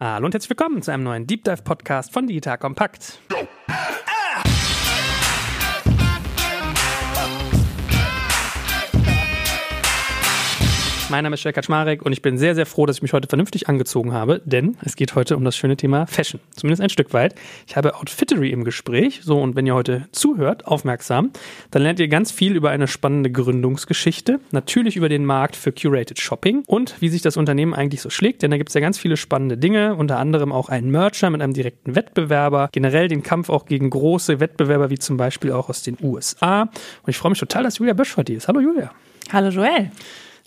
Hallo und herzlich willkommen zu einem neuen Deep Dive Podcast von Digital Kompakt. Mein Name ist Jörg Kaczmarek und ich bin sehr, sehr froh, dass ich mich heute vernünftig angezogen habe, denn es geht heute um das schöne Thema Fashion. Zumindest ein Stück weit. Ich habe Outfittery im Gespräch. So, und wenn ihr heute zuhört, aufmerksam, dann lernt ihr ganz viel über eine spannende Gründungsgeschichte. Natürlich über den Markt für Curated Shopping und wie sich das Unternehmen eigentlich so schlägt, denn da gibt es ja ganz viele spannende Dinge, unter anderem auch einen Mercher mit einem direkten Wettbewerber, generell den Kampf auch gegen große Wettbewerber, wie zum Beispiel auch aus den USA. Und ich freue mich total, dass Julia Bösch heute ist. Hallo Julia. Hallo Joel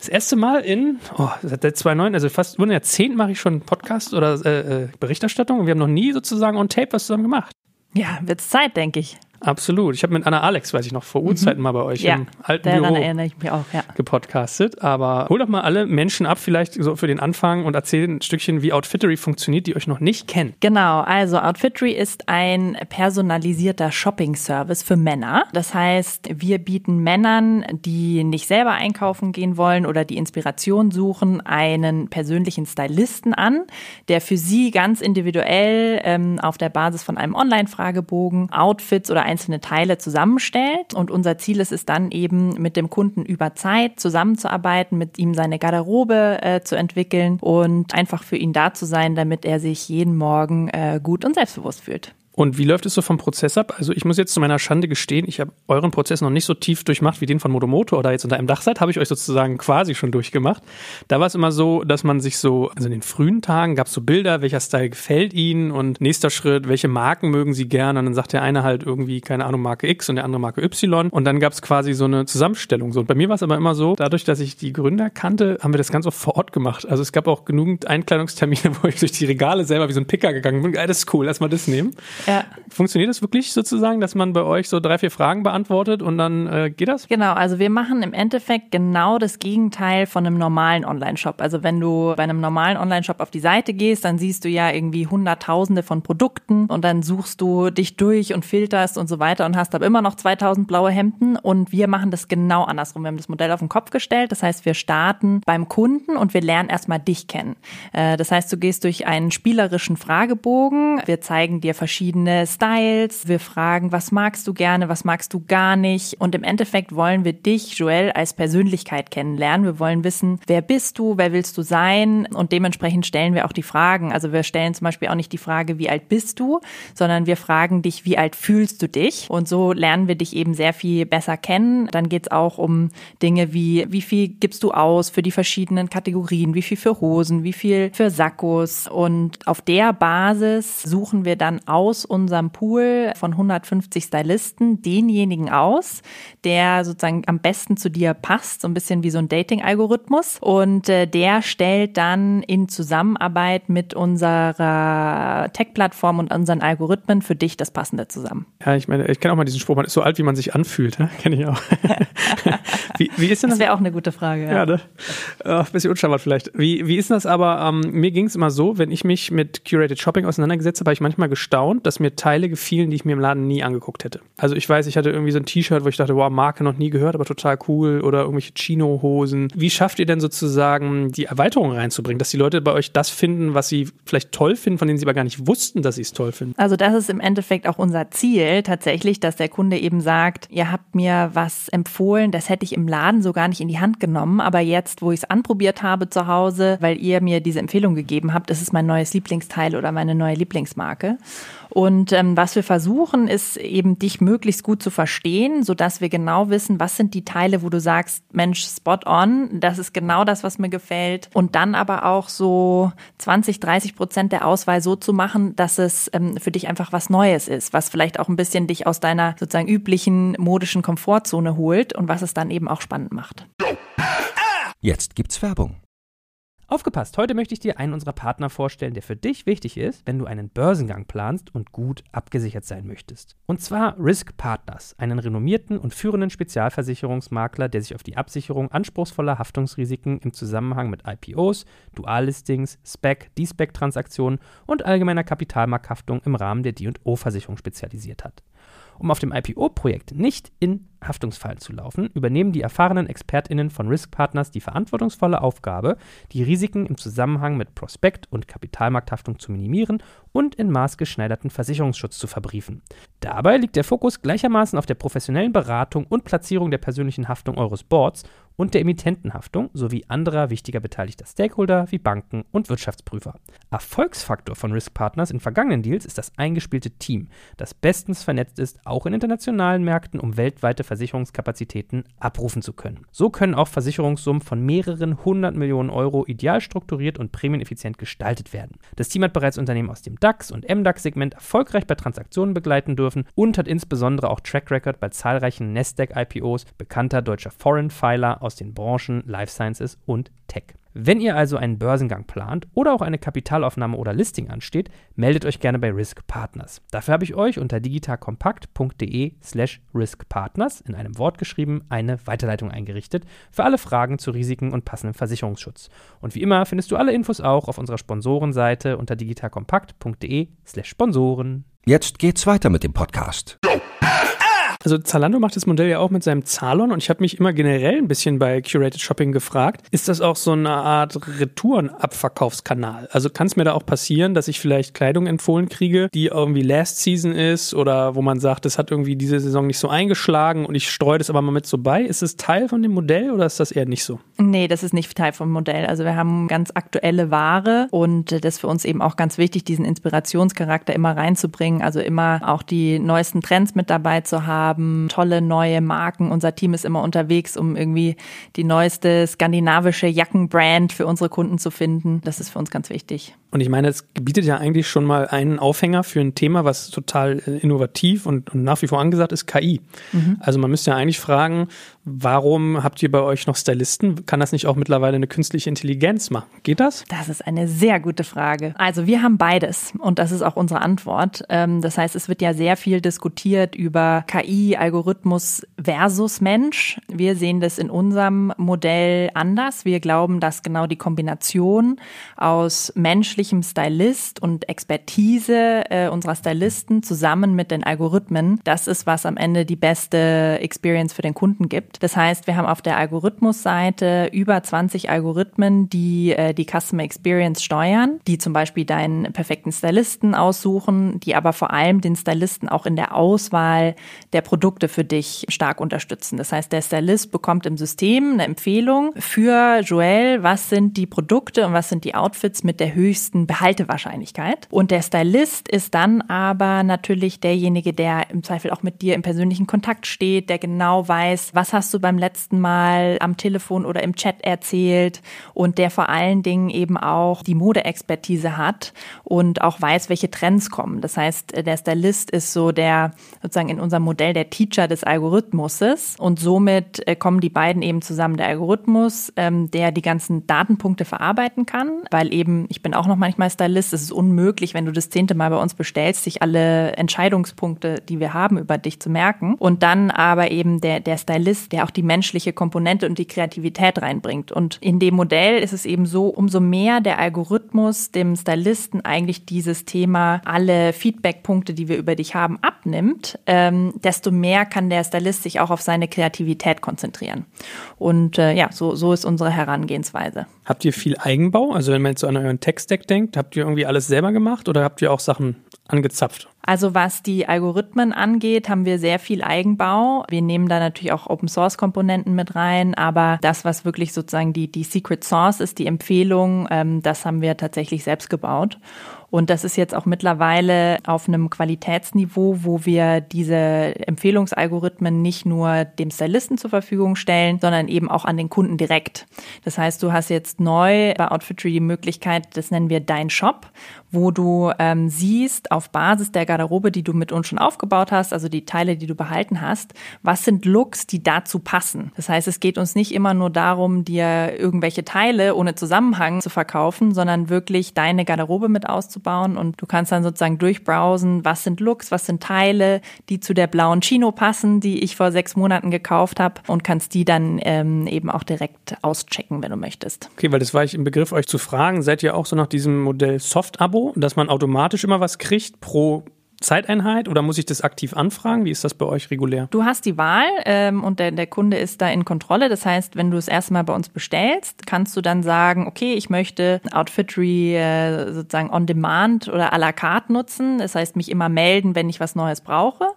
das erste Mal in, oh, seit 2009, also fast über ein Jahrzehnt mache ich schon Podcast oder äh, äh, Berichterstattung und wir haben noch nie sozusagen on tape was zusammen gemacht. Ja, wird's Zeit, denke ich. Absolut. Ich habe mit Anna Alex, weiß ich noch, vor Urzeiten mhm. mal bei euch ja, im alten daran Büro erinnere ich mich auch, ja. gepodcastet. Aber hol doch mal alle Menschen ab, vielleicht so für den Anfang und erzähl ein Stückchen, wie Outfittery funktioniert, die euch noch nicht kennen. Genau, also Outfittery ist ein personalisierter Shopping-Service für Männer. Das heißt, wir bieten Männern, die nicht selber einkaufen gehen wollen oder die Inspiration suchen, einen persönlichen Stylisten an, der für sie ganz individuell ähm, auf der Basis von einem Online-Fragebogen Outfits oder einzelne Teile zusammenstellt. Und unser Ziel ist es dann eben, mit dem Kunden über Zeit zusammenzuarbeiten, mit ihm seine Garderobe äh, zu entwickeln und einfach für ihn da zu sein, damit er sich jeden Morgen äh, gut und selbstbewusst fühlt. Und wie läuft es so vom Prozess ab? Also ich muss jetzt zu meiner Schande gestehen, ich habe euren Prozess noch nicht so tief durchmacht wie den von Modomoto oder jetzt unter einem Dach seid, habe ich euch sozusagen quasi schon durchgemacht. Da war es immer so, dass man sich so, also in den frühen Tagen gab es so Bilder, welcher Style gefällt Ihnen und nächster Schritt, welche Marken mögen Sie gerne und dann sagt der eine halt irgendwie, keine Ahnung, Marke X und der andere Marke Y und dann gab es quasi so eine Zusammenstellung. So. Und bei mir war es aber immer so, dadurch, dass ich die Gründer kannte, haben wir das ganz oft vor Ort gemacht. Also es gab auch genügend Einkleidungstermine, wo ich durch die Regale selber wie so ein Picker gegangen bin. Das ist cool, lass mal das nehmen. Ja. Funktioniert das wirklich sozusagen, dass man bei euch so drei, vier Fragen beantwortet und dann äh, geht das? Genau, also wir machen im Endeffekt genau das Gegenteil von einem normalen Online-Shop. Also wenn du bei einem normalen Online-Shop auf die Seite gehst, dann siehst du ja irgendwie hunderttausende von Produkten und dann suchst du dich durch und filterst und so weiter und hast aber immer noch 2000 blaue Hemden und wir machen das genau andersrum. Wir haben das Modell auf den Kopf gestellt. Das heißt, wir starten beim Kunden und wir lernen erstmal dich kennen. Äh, das heißt, du gehst durch einen spielerischen Fragebogen. Wir zeigen dir verschiedene Styles. Wir fragen, was magst du gerne, was magst du gar nicht. Und im Endeffekt wollen wir dich, Joel, als Persönlichkeit kennenlernen. Wir wollen wissen, wer bist du, wer willst du sein? Und dementsprechend stellen wir auch die Fragen. Also wir stellen zum Beispiel auch nicht die Frage, wie alt bist du, sondern wir fragen dich, wie alt fühlst du dich? Und so lernen wir dich eben sehr viel besser kennen. Dann geht es auch um Dinge wie, wie viel gibst du aus für die verschiedenen Kategorien, wie viel für Hosen, wie viel für Sakkos. Und auf der Basis suchen wir dann aus unserem unserem Pool von 150 Stylisten denjenigen aus, der sozusagen am besten zu dir passt, so ein bisschen wie so ein Dating-Algorithmus. Und äh, der stellt dann in Zusammenarbeit mit unserer Tech-Plattform und unseren Algorithmen für dich das Passende zusammen. Ja, ich meine, ich kenne auch mal diesen Spruch, man ist so alt, wie man sich anfühlt. Ne? Kenne ich auch. wie, wie ist denn das? Das wäre auch eine gute Frage. Ja, ja ne? Ein bisschen unscharmant vielleicht. Wie, wie ist das aber? Ähm, mir ging es immer so, wenn ich mich mit Curated Shopping auseinandergesetzt habe, war ich manchmal gestaunt, dass mir Teile gefielen, die ich mir im Laden nie angeguckt hätte. Also ich weiß, ich hatte irgendwie so ein T-Shirt, wo ich dachte, wow, Marke noch nie gehört, aber total cool oder irgendwelche Chino-Hosen. Wie schafft ihr denn sozusagen die Erweiterung reinzubringen, dass die Leute bei euch das finden, was sie vielleicht toll finden, von denen sie aber gar nicht wussten, dass sie es toll finden? Also das ist im Endeffekt auch unser Ziel tatsächlich, dass der Kunde eben sagt, ihr habt mir was empfohlen, das hätte ich im Laden so gar nicht in die Hand genommen, aber jetzt, wo ich es anprobiert habe zu Hause, weil ihr mir diese Empfehlung gegeben habt, ist es mein neues Lieblingsteil oder meine neue Lieblingsmarke. Und ähm, was wir versuchen, ist eben dich möglichst gut zu verstehen, so dass wir genau wissen, was sind die Teile, wo du sagst, Mensch, spot on, das ist genau das, was mir gefällt. Und dann aber auch so 20, 30 Prozent der Auswahl so zu machen, dass es ähm, für dich einfach was Neues ist, was vielleicht auch ein bisschen dich aus deiner sozusagen üblichen modischen Komfortzone holt und was es dann eben auch spannend macht. Jetzt gibt's Werbung. Aufgepasst, heute möchte ich dir einen unserer Partner vorstellen, der für dich wichtig ist, wenn du einen Börsengang planst und gut abgesichert sein möchtest. Und zwar Risk Partners, einen renommierten und führenden Spezialversicherungsmakler, der sich auf die Absicherung anspruchsvoller Haftungsrisiken im Zusammenhang mit IPOs, Duallistings, SPEC, D-SPEC-Transaktionen und allgemeiner Kapitalmarkthaftung im Rahmen der D&O-Versicherung spezialisiert hat. Um auf dem IPO-Projekt nicht in Haftungsfallen zu laufen, übernehmen die erfahrenen ExpertInnen von Risk Partners die verantwortungsvolle Aufgabe, die Risiken im Zusammenhang mit Prospekt- und Kapitalmarkthaftung zu minimieren und in maßgeschneiderten Versicherungsschutz zu verbriefen. Dabei liegt der Fokus gleichermaßen auf der professionellen Beratung und Platzierung der persönlichen Haftung eures Boards und der Emittentenhaftung sowie anderer wichtiger beteiligter Stakeholder wie Banken und Wirtschaftsprüfer. Erfolgsfaktor von Risk Partners in vergangenen Deals ist das eingespielte Team, das bestens vernetzt ist, auch in internationalen Märkten, um weltweite Versicherungskapazitäten abrufen zu können. So können auch Versicherungssummen von mehreren hundert Millionen Euro ideal strukturiert und prämieneffizient gestaltet werden. Das Team hat bereits Unternehmen aus dem DAX und MDAX-Segment erfolgreich bei Transaktionen begleiten dürfen und hat insbesondere auch Track Record bei zahlreichen Nasdaq-IPOs bekannter deutscher Foreign Filer aus den Branchen Life Sciences und Tech. Wenn ihr also einen Börsengang plant oder auch eine Kapitalaufnahme oder Listing ansteht, meldet euch gerne bei Risk Partners. Dafür habe ich euch unter digitalkompakt.de slash riskpartners in einem Wort geschrieben eine Weiterleitung eingerichtet für alle Fragen zu Risiken und passendem Versicherungsschutz. Und wie immer findest du alle Infos auch auf unserer Sponsorenseite unter digitalkompakt.de slash Sponsoren. Jetzt geht's weiter mit dem Podcast. Also Zalando macht das Modell ja auch mit seinem Zalon und ich habe mich immer generell ein bisschen bei Curated Shopping gefragt, ist das auch so eine Art Retourenabverkaufskanal? Also kann es mir da auch passieren, dass ich vielleicht Kleidung empfohlen kriege, die irgendwie Last Season ist oder wo man sagt, das hat irgendwie diese Saison nicht so eingeschlagen und ich streue das aber mal mit so bei. Ist es Teil von dem Modell oder ist das eher nicht so? Nee, das ist nicht Teil vom Modell. Also wir haben ganz aktuelle Ware und das ist für uns eben auch ganz wichtig, diesen Inspirationscharakter immer reinzubringen, also immer auch die neuesten Trends mit dabei zu haben tolle neue Marken. Unser Team ist immer unterwegs, um irgendwie die neueste skandinavische Jackenbrand für unsere Kunden zu finden. Das ist für uns ganz wichtig. Und ich meine, es bietet ja eigentlich schon mal einen Aufhänger für ein Thema, was total äh, innovativ und, und nach wie vor angesagt ist, KI. Mhm. Also man müsste ja eigentlich fragen, warum habt ihr bei euch noch Stylisten? Kann das nicht auch mittlerweile eine künstliche Intelligenz machen? Geht das? Das ist eine sehr gute Frage. Also wir haben beides und das ist auch unsere Antwort. Ähm, das heißt, es wird ja sehr viel diskutiert über KI, Algorithmus versus Mensch. Wir sehen das in unserem Modell anders. Wir glauben, dass genau die Kombination aus menschlichen menschlichem Stylist und Expertise äh, unserer Stylisten zusammen mit den Algorithmen, das ist, was am Ende die beste Experience für den Kunden gibt. Das heißt, wir haben auf der Algorithmusseite über 20 Algorithmen, die äh, die Customer Experience steuern, die zum Beispiel deinen perfekten Stylisten aussuchen, die aber vor allem den Stylisten auch in der Auswahl der Produkte für dich stark unterstützen. Das heißt, der Stylist bekommt im System eine Empfehlung für Joel, was sind die Produkte und was sind die Outfits mit der höchsten höchsten Behaltewahrscheinlichkeit. Und der Stylist ist dann aber natürlich derjenige, der im Zweifel auch mit dir im persönlichen Kontakt steht, der genau weiß, was hast du beim letzten Mal am Telefon oder im Chat erzählt und der vor allen Dingen eben auch die Modeexpertise hat und auch weiß, welche Trends kommen. Das heißt, der Stylist ist so der sozusagen in unserem Modell der Teacher des Algorithmuses und somit äh, kommen die beiden eben zusammen. Der Algorithmus, ähm, der die ganzen Datenpunkte verarbeiten kann, weil eben ich bin auch noch manchmal Stylist. Es ist unmöglich, wenn du das zehnte Mal bei uns bestellst, sich alle Entscheidungspunkte, die wir haben, über dich zu merken. Und dann aber eben der, der Stylist, der auch die menschliche Komponente und die Kreativität reinbringt. Und in dem Modell ist es eben so, umso mehr der Algorithmus dem Stylisten eigentlich dieses Thema, alle Feedbackpunkte, die wir über dich haben, abnimmt, ähm, desto mehr kann der Stylist sich auch auf seine Kreativität konzentrieren. Und äh, ja, so, so ist unsere Herangehensweise. Habt ihr viel Eigenbau? Also wenn man jetzt so an euren Tech-Stack denkt, habt ihr irgendwie alles selber gemacht oder habt ihr auch Sachen angezapft? Also was die Algorithmen angeht, haben wir sehr viel Eigenbau. Wir nehmen da natürlich auch Open Source Komponenten mit rein, aber das, was wirklich sozusagen die, die Secret Source ist, die Empfehlung, ähm, das haben wir tatsächlich selbst gebaut. Und das ist jetzt auch mittlerweile auf einem Qualitätsniveau, wo wir diese Empfehlungsalgorithmen nicht nur dem Stylisten zur Verfügung stellen, sondern eben auch an den Kunden direkt. Das heißt, du hast jetzt neu bei Outfitry die Möglichkeit, das nennen wir Dein Shop, wo du ähm, siehst auf Basis der Garderobe, die du mit uns schon aufgebaut hast, also die Teile, die du behalten hast, was sind Looks, die dazu passen. Das heißt, es geht uns nicht immer nur darum, dir irgendwelche Teile ohne Zusammenhang zu verkaufen, sondern wirklich deine Garderobe mit auszubauen und du kannst dann sozusagen durchbrowsen, was sind Looks, was sind Teile, die zu der blauen Chino passen, die ich vor sechs Monaten gekauft habe und kannst die dann ähm, eben auch direkt auschecken, wenn du möchtest. Okay, weil das war ich im Begriff, euch zu fragen. Seid ihr auch so nach diesem Modell Soft-Abo, dass man automatisch immer was kriegt pro Zeiteinheit oder muss ich das aktiv anfragen? Wie ist das bei euch regulär? Du hast die Wahl ähm, und der, der Kunde ist da in Kontrolle. Das heißt, wenn du es erstmal bei uns bestellst, kannst du dann sagen, okay, ich möchte Outfittery äh, sozusagen on demand oder à la carte nutzen. Das heißt, mich immer melden, wenn ich was Neues brauche.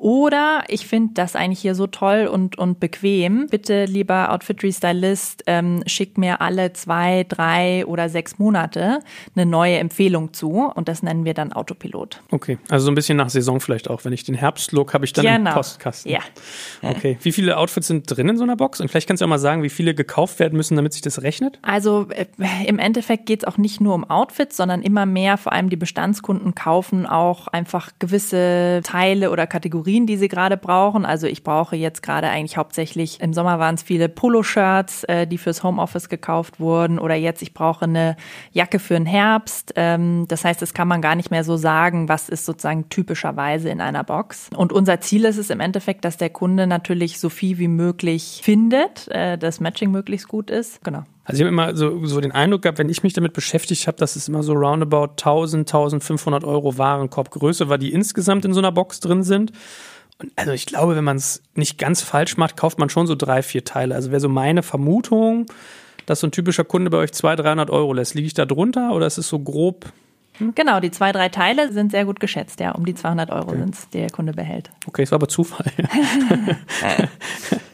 Oder ich finde das eigentlich hier so toll und, und bequem. Bitte, lieber Outfitry Stylist, ähm, schick mir alle zwei, drei oder sechs Monate eine neue Empfehlung zu. Und das nennen wir dann Autopilot. Okay, also so ein bisschen nach Saison vielleicht auch. Wenn ich den Herbstlook habe ich dann Genau. im Postkasten. Ja. Okay. Wie viele Outfits sind drin in so einer Box? Und vielleicht kannst du auch mal sagen, wie viele gekauft werden müssen, damit sich das rechnet? Also äh, im Endeffekt geht es auch nicht nur um Outfits, sondern immer mehr, vor allem die Bestandskunden kaufen auch einfach gewisse Teile oder Kategorien, die sie gerade brauchen. Also ich brauche jetzt gerade eigentlich hauptsächlich, im Sommer waren es viele Poloshirts, äh, die fürs Homeoffice gekauft wurden oder jetzt ich brauche eine Jacke für den Herbst. Ähm, das heißt, das kann man gar nicht mehr so sagen, was ist sozusagen typischerweise in einer Box. Und unser Ziel ist es im Endeffekt, dass der Kunde natürlich so viel wie möglich findet, äh, das Matching möglichst gut ist. Genau. Also ich habe immer so, so den Eindruck gehabt, wenn ich mich damit beschäftigt habe, dass es immer so roundabout 1000, 1500 Euro Warenkorbgröße war, die insgesamt in so einer Box drin sind. Und also ich glaube, wenn man es nicht ganz falsch macht, kauft man schon so drei, vier Teile. Also wäre so meine Vermutung, dass so ein typischer Kunde bei euch 200, 300 Euro lässt. Liege ich da drunter oder ist es so grob? Genau, die zwei, drei Teile sind sehr gut geschätzt, ja. Um die 200 Euro sind's, die der Kunde behält. Okay, es war aber Zufall.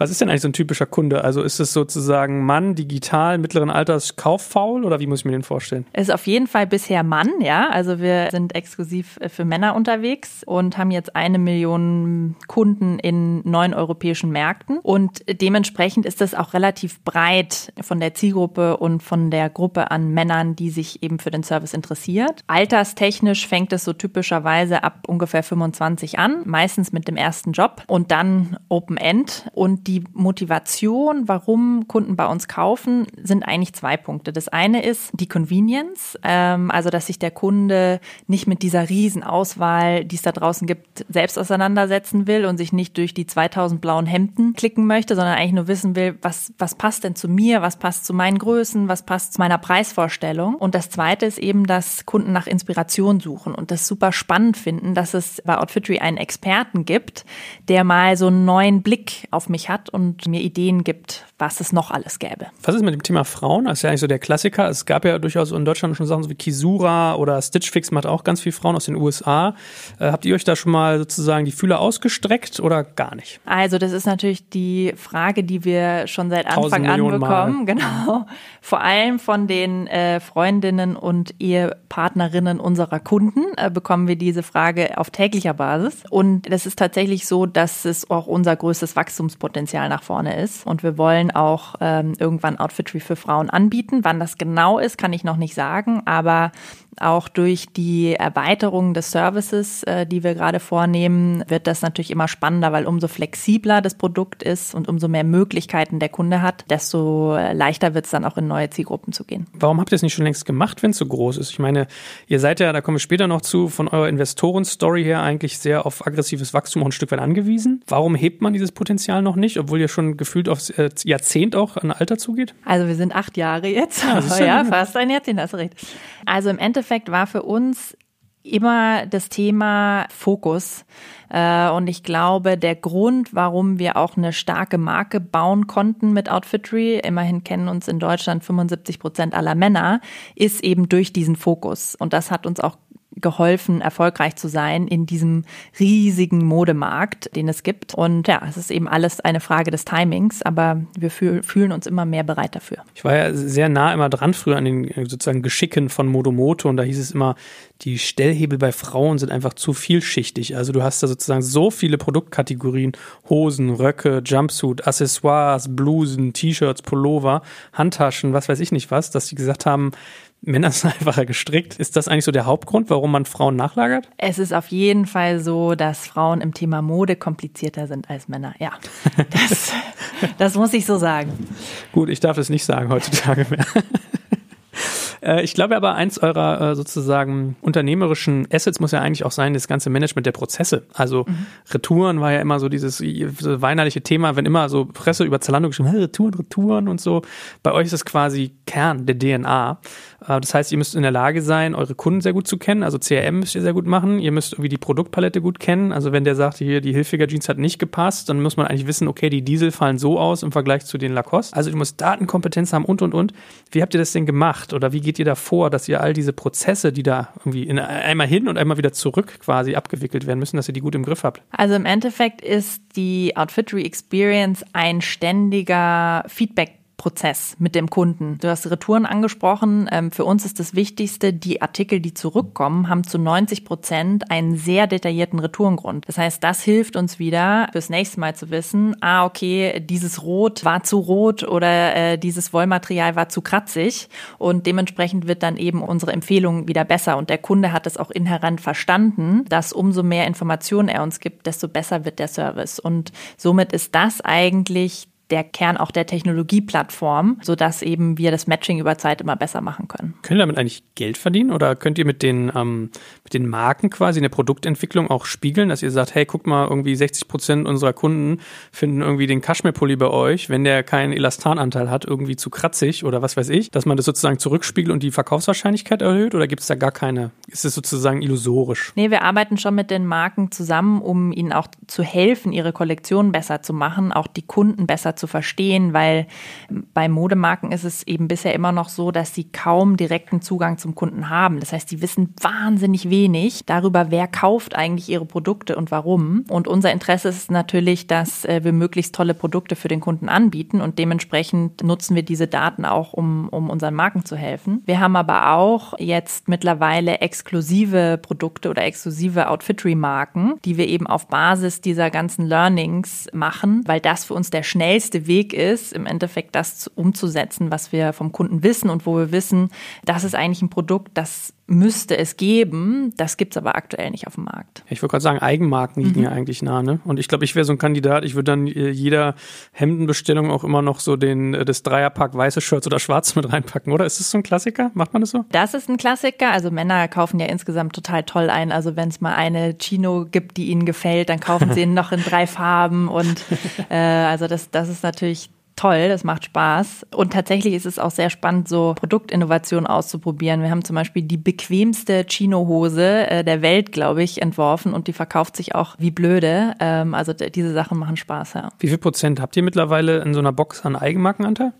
Was ist denn eigentlich so ein typischer Kunde? Also ist es sozusagen Mann, digital, mittleren Alters, kauffaul oder wie muss ich mir den vorstellen? Ist auf jeden Fall bisher Mann, ja. Also wir sind exklusiv äh, für Männer unterwegs und haben jetzt eine Million Kunden in neun europäischen Märkten. Und dementsprechend ist das auch relativ breit von der Zielgruppe und von der Gruppe an Männern, die sich eben für den Service interessiert. Alterstechnisch fängt es so typischerweise ab ungefähr 25 an, meistens mit dem ersten Job und dann Open End. Und die Motivation, warum Kunden bei uns kaufen, sind eigentlich zwei Punkte. Das eine ist die Convenience, ähm, also dass sich der Kunde nicht mit dieser riesen Auswahl, die es da draußen gibt, selbst auseinandersetzen will und sich nicht durch die 2000 blauen Hemden klicken möchte, sondern eigentlich nur wissen will, was, was passt denn zu mir, was passt zu meinen Größen, was passt zu meiner Preisvorstellung. Und das zweite ist eben, dass Kunden nach Inspiration suchen und das super spannend finden, dass es bei Outfitry einen Experten gibt, der mal so einen neuen Blick auf mich hat und mir Ideen gibt, was es noch alles gäbe. Was ist mit dem Thema Frauen? Das ist ja eigentlich so der Klassiker. Es gab ja durchaus in Deutschland schon Sachen so wie Kisura oder Stitch Fix macht auch ganz viel Frauen aus den USA. Äh, habt ihr euch da schon mal sozusagen die Fühler ausgestreckt oder gar nicht? Also das ist natürlich die Frage, die wir schon seit Anfang an Millionen Mal. bekommen. Genau. Vor allem von den äh, Freundinnen und Ehepartnerinnen unserer Kunden äh, bekommen wir diese Frage auf täglicher Basis. Und es ist tatsächlich so, dass es auch unser größtes Wachstumspotenzial nach vorne ist. Und wir wollen auch ähm, irgendwann Outfitry für Frauen anbieten. Wann das genau ist, kann ich noch nicht sagen. Aber auch durch die Erweiterung des Services, äh, die wir gerade vornehmen, wird das natürlich immer spannender, weil umso flexibler das Produkt ist und umso mehr Möglichkeiten der Kunde hat, desto äh, leichter wird es dann auch in neue Zielgruppen zu gehen. Warum habt ihr es nicht schon längst gemacht, wenn es so groß ist? Ich meine, ihr seid ja, da kommen wir später noch zu, von eurer Investoren-Story her eigentlich sehr auf aggressives Wachstum auch ein Stück weit angewiesen. Warum hebt man dieses Potenzial noch nicht, obwohl ihr schon gefühlt aufs äh, Jahrzehnt auch an Alter zugeht? Also wir sind acht Jahre jetzt. Ja, Ja, du? ja fast ein Jahrzehnt, hast du recht. Also im Endeffekt war für uns immer das Thema Fokus. Äh, Und ich glaube, der Grund, warum wir auch eine starke Marke bauen konnten mit Outfitry, immerhin kennen uns in Deutschland 75 Prozent aller Männer, ist eben durch diesen Fokus. Und das hat uns auch geholfen, erfolgreich zu sein in diesem riesigen Modemarkt, den es gibt. Und ja, es ist eben alles eine Frage des Timings, aber wir fühl, fühlen uns immer mehr bereit dafür. Ich war ja sehr nah immer dran früher an den sozusagen Geschicken von Modomoto und da hieß es immer, die Stellhebel bei Frauen sind einfach zu vielschichtig. Also du hast da sozusagen so viele Produktkategorien, Hosen, Röcke, Jumpsuit, Accessoires, Blusen, T-Shirts, Pullover, Handtaschen, was weiß ich nicht was, dass die gesagt haben, Männer sind einfacher gestrickt. Ist das eigentlich so der Hauptgrund, warum man Frauen nachlagert? Es ist auf jeden Fall so, dass Frauen im Thema Mode komplizierter sind als Männer. Ja, das, das muss ich so sagen. Gut, ich darf das nicht sagen heutzutage mehr. Äh, Ich glaube aber, eins eurer äh, sozusagen unternehmerischen Assets muss ja eigentlich auch sein, das ganze Management der Prozesse. Also Retouren war ja immer so dieses weinerliche Thema, wenn immer so Presse über Zalando geschrieben, "Hä, Retouren, Retouren und so. Bei euch ist es quasi Kern der DNA. Äh, das heißt, ihr müsst in der Lage sein, eure Kunden sehr gut zu kennen. Also CRM müsst ihr sehr gut machen. Ihr müsst irgendwie die Produktpalette gut kennen. Also wenn der sagt, hier die Hilfiger Jeans hat nicht gepasst, dann muss man eigentlich wissen, okay, die Diesel fallen so aus im Vergleich zu den Lacoste. Also du musst Datenkompetenz haben und und und. Wie habt ihr das denn gemacht oder wie geht ihr da vor, dass ihr all diese Prozesse, die da irgendwie in, einmal hin und einmal wieder zurück quasi abgewickelt werden müssen, dass ihr die gut im Griff habt? Also im Endeffekt ist die Outfittery Experience ein ständiger Feedback Prozess mit dem Kunden. Du hast Retouren angesprochen. Ähm, für uns ist das Wichtigste, die Artikel, die zurückkommen, haben zu 90 Prozent einen sehr detaillierten Retourengrund. Das heißt, das hilft uns wieder fürs nächste Mal zu wissen, ah, okay, dieses Rot war zu rot oder äh, dieses Wollmaterial war zu kratzig und dementsprechend wird dann eben unsere Empfehlung wieder besser und der Kunde hat es auch inhärent verstanden, dass umso mehr Informationen er uns gibt, desto besser wird der Service und somit ist das eigentlich der Kern auch der Technologieplattform, sodass eben wir das Matching über Zeit immer besser machen können. Könnt ihr damit eigentlich Geld verdienen oder könnt ihr mit den, ähm, mit den Marken quasi in der Produktentwicklung auch spiegeln, dass ihr sagt, hey, guck mal, irgendwie 60 Prozent unserer Kunden finden irgendwie den Kaschmirpulli bei euch, wenn der keinen Elastananteil hat, irgendwie zu kratzig oder was weiß ich, dass man das sozusagen zurückspiegelt und die Verkaufswahrscheinlichkeit erhöht oder gibt es da gar keine? Ist es sozusagen illusorisch? Nee, wir arbeiten schon mit den Marken zusammen, um ihnen auch zu helfen, ihre Kollektion besser zu machen, auch die Kunden besser zu verstehen, weil bei Modemarken ist es eben bisher immer noch so, dass sie kaum direkten Zugang zum Kunden haben. Das heißt, sie wissen wahnsinnig wenig darüber, wer kauft eigentlich ihre Produkte und warum. Und unser Interesse ist natürlich, dass äh, wir möglichst tolle Produkte für den Kunden anbieten und dementsprechend nutzen wir diese Daten auch, um, um unseren Marken zu helfen. Wir haben aber auch jetzt mittlerweile exklusive Produkte oder exklusive Outfittery-Marken, die wir eben auf Basis dieser ganzen Learnings machen, weil das für uns der schnellste beste Weg ist, im Endeffekt das umzusetzen, was wir vom Kunden wissen und wo wir wissen, das ist eigentlich ein Produkt, das müsste es geben. Das gibt es aber aktuell nicht auf dem Markt. Ich wollte gerade sagen, Eigenmarken liegen mhm. ja eigentlich nah. Ne? Und ich glaube, ich wäre so ein Kandidat, ich würde dann äh, jeder Hemdenbestellung auch immer noch so den, äh, das Dreierpack weiße Shirts oder schwarz mit reinpacken, oder? Ist das so ein Klassiker? Macht man das so? Das ist ein Klassiker. Also Männer kaufen ja insgesamt total toll ein. Also wenn es mal eine Chino gibt, die ihnen gefällt, dann kaufen sie ihn noch in drei Farben. Und äh, also das, das ist natürlich toll, das macht Spaß. Und tatsächlich ist es auch sehr spannend, so Produktinnovationen auszuprobieren. Wir haben zum Beispiel die bequemste Chino-Hose äh, der Welt, glaube ich, entworfen und die verkauft sich auch wie blöde. Ähm, also diese Sachen machen Spaß, ja. Wie viel Prozent habt ihr mittlerweile in so einer Box an Eigenmarkenanteil?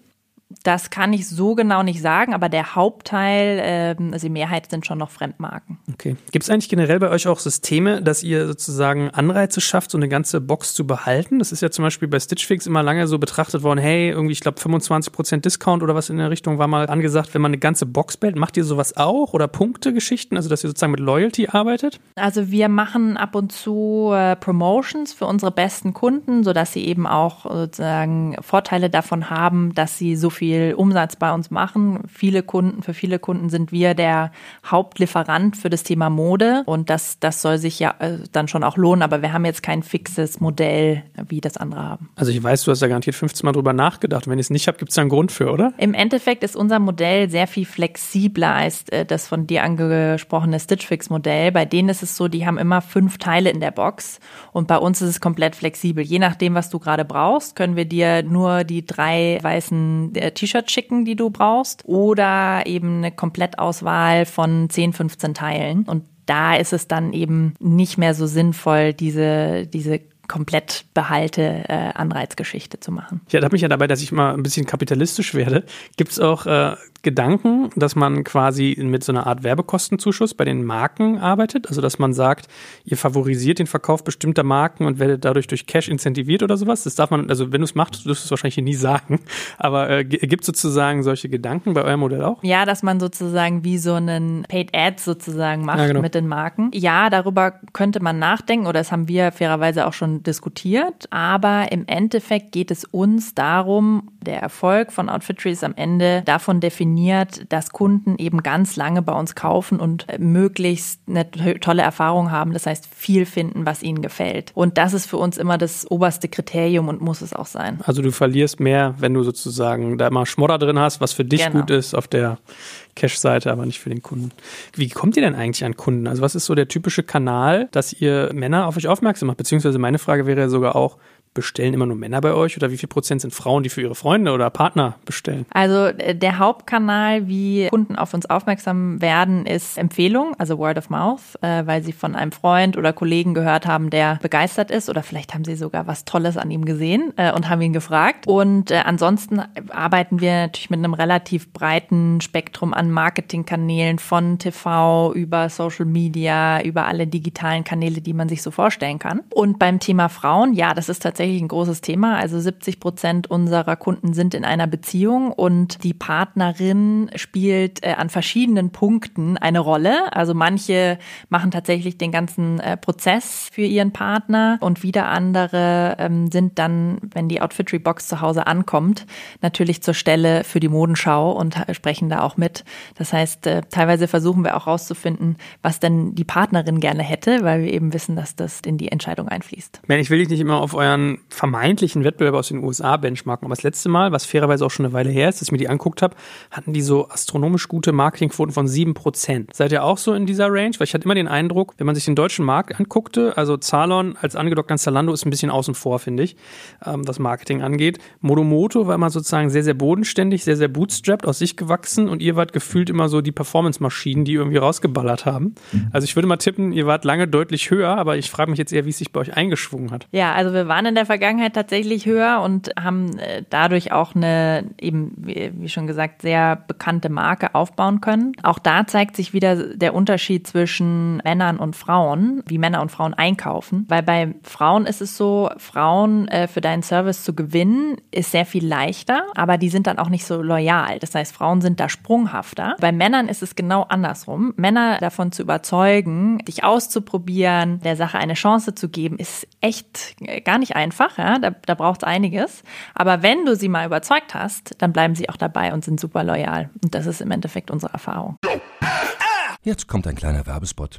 Das kann ich so genau nicht sagen, aber der Hauptteil, ähm, also die Mehrheit sind schon noch Fremdmarken. Okay. Gibt es eigentlich generell bei euch auch Systeme, dass ihr sozusagen Anreize schafft, so eine ganze Box zu behalten? Das ist ja zum Beispiel bei Stitch Fix immer lange so betrachtet worden, hey, irgendwie, ich glaube, 25% Discount oder was in der Richtung war mal angesagt, wenn man eine ganze Box behält. Macht ihr sowas auch oder Punktegeschichten, also dass ihr sozusagen mit Loyalty arbeitet? Also wir machen ab und zu äh, Promotions für unsere besten Kunden, sodass sie eben auch sozusagen Vorteile davon haben, dass sie so viel viel Umsatz bei uns machen. Viele Kunden, für viele Kunden sind wir der Hauptlieferant für das Thema Mode und das, das soll sich ja äh, dann schon auch lohnen, aber wir haben jetzt kein fixes Modell, wie das andere haben. Also ich weiß, du hast da garantiert 15 Mal drüber nachgedacht. wenn ihr es nicht habt, gibt es da einen Grund für, oder? Im Endeffekt ist unser Modell sehr viel flexibler als äh, das von dir angesprochene Stitch Fix Modell. Bei denen ist es so, die haben immer fünf Teile in der Box und bei uns ist es komplett flexibel. Je nachdem, was du gerade brauchst, können wir dir nur die drei weißen äh, T-Shirt schicken, die du brauchst, oder eben eine Komplettauswahl von 10, 15 Teilen. Und da ist es dann eben nicht mehr so sinnvoll, diese, diese komplett behalte äh, Anreizgeschichte zu machen. Ich ertappe mich ja dabei, dass ich mal ein bisschen kapitalistisch werde. Gibt es auch äh, Gedanken, dass man quasi mit so einer Art Werbekostenzuschuss bei den Marken arbeitet? Also dass man sagt, ihr favorisiert den Verkauf bestimmter Marken und werdet dadurch durch Cash incentiviert oder sowas? Das darf man, also wenn du es machst, wirst du es wahrscheinlich nie sagen. Aber äh, gibt es sozusagen solche Gedanken bei eurem Modell auch? Ja, dass man sozusagen wie so einen Paid Ad sozusagen macht ja, genau. mit den Marken. Ja, darüber könnte man nachdenken oder das haben wir fairerweise auch schon diskutiert, aber im Endeffekt geht es uns darum, der Erfolg von Outfittery ist am Ende davon definiert, dass Kunden eben ganz lange bei uns kaufen und möglichst eine tolle Erfahrung haben, das heißt viel finden, was ihnen gefällt. Und das ist für uns immer das oberste Kriterium und muss es auch sein. Also du verlierst mehr, wenn du sozusagen da immer Schmodder drin hast, was für dich genau. gut ist auf der Cash-Seite, aber nicht für den Kunden. Wie kommt ihr denn eigentlich an Kunden? Also was ist so der typische Kanal, dass ihr Männer auf euch aufmerksam macht? Beziehungsweise meine Frage wäre ja sogar auch, bestellen immer nur Männer bei euch oder wie viel Prozent sind Frauen, die für ihre Freunde oder Partner bestellen? Also äh, der Hauptkanal, wie Kunden auf uns aufmerksam werden, ist Empfehlung, also Word of Mouth, äh, weil sie von einem Freund oder Kollegen gehört haben, der begeistert ist oder vielleicht haben sie sogar was Tolles an ihm gesehen äh, und haben ihn gefragt. Und ansonsten arbeiten wir natürlich mit einem relativ breiten Spektrum an Marketingkanälen von TV über Social Media, über alle digitalen Kanäle, die man sich so vorstellen kann. Und beim Thema Frauen, ja, das ist tatsächlich tatsächlich ein großes Thema. Also 70 Prozent unserer Kunden sind in einer Beziehung und die Partnerin spielt äh, an verschiedenen Punkten eine Rolle. Also manche machen tatsächlich den ganzen äh, Prozess für ihren Partner und wieder andere ähm, sind dann, wenn die Outfittery Box zu Hause ankommt, natürlich zur Stelle für die Modenschau und sprechen da auch mit. Das heißt, äh, teilweise versuchen wir auch rauszufinden, was denn die Partnerin gerne hätte, weil wir eben wissen, dass das in die Entscheidung einfließt. Man, ich will dich nicht immer auf euren vermeintlichen Wettbewerb aus den USA benchmarken. Aber das letzte Mal, was fairerweise auch schon eine Weile her ist, dass ich mir die anguckt habe, hatten die so astronomisch gute Marketingquoten von 7%. Seid ihr auch so in dieser Range? Weil ich hatte immer den Eindruck, wenn man sich den deutschen Markt anguckte, also Zalon als angedockt an Zalando ist ein bisschen außen vor, finde ich, ähm, was Marketing angeht. Modomoto war immer sozusagen sehr, sehr bodenständig, sehr, sehr bootstrapped, aus sich gewachsen und ihr wart gefühlt immer so die Performance-Maschinen, die irgendwie rausgeballert haben. Mhm. Also ich würde mal tippen, ihr wart lange deutlich höher, aber ich frage mich jetzt eher, wie es sich bei euch eingeschwungen hat. Ja, also wir waren in der der Vergangenheit tatsächlich höher und haben äh, dadurch auch eine eben, wie schon gesagt, sehr bekannte Marke aufbauen können. Auch da zeigt sich wieder der Unterschied zwischen Männern und Frauen, wie Männer und Frauen einkaufen. Weil bei Frauen ist es so, Frauen äh, für deinen Service zu gewinnen, ist sehr viel leichter, aber die sind dann auch nicht so loyal. Das heißt, Frauen sind da sprunghafter. Bei Männern ist es genau andersrum. Männer davon zu überzeugen, dich auszuprobieren, der Sache eine Chance zu geben, ist echt äh, gar nicht einfach einfach, ja, da, da braucht es einiges. Aber wenn du sie mal überzeugt hast, dann bleiben sie auch dabei und sind super loyal. Und das ist im Endeffekt unsere Erfahrung. Jetzt kommt ein kleiner Werbespot.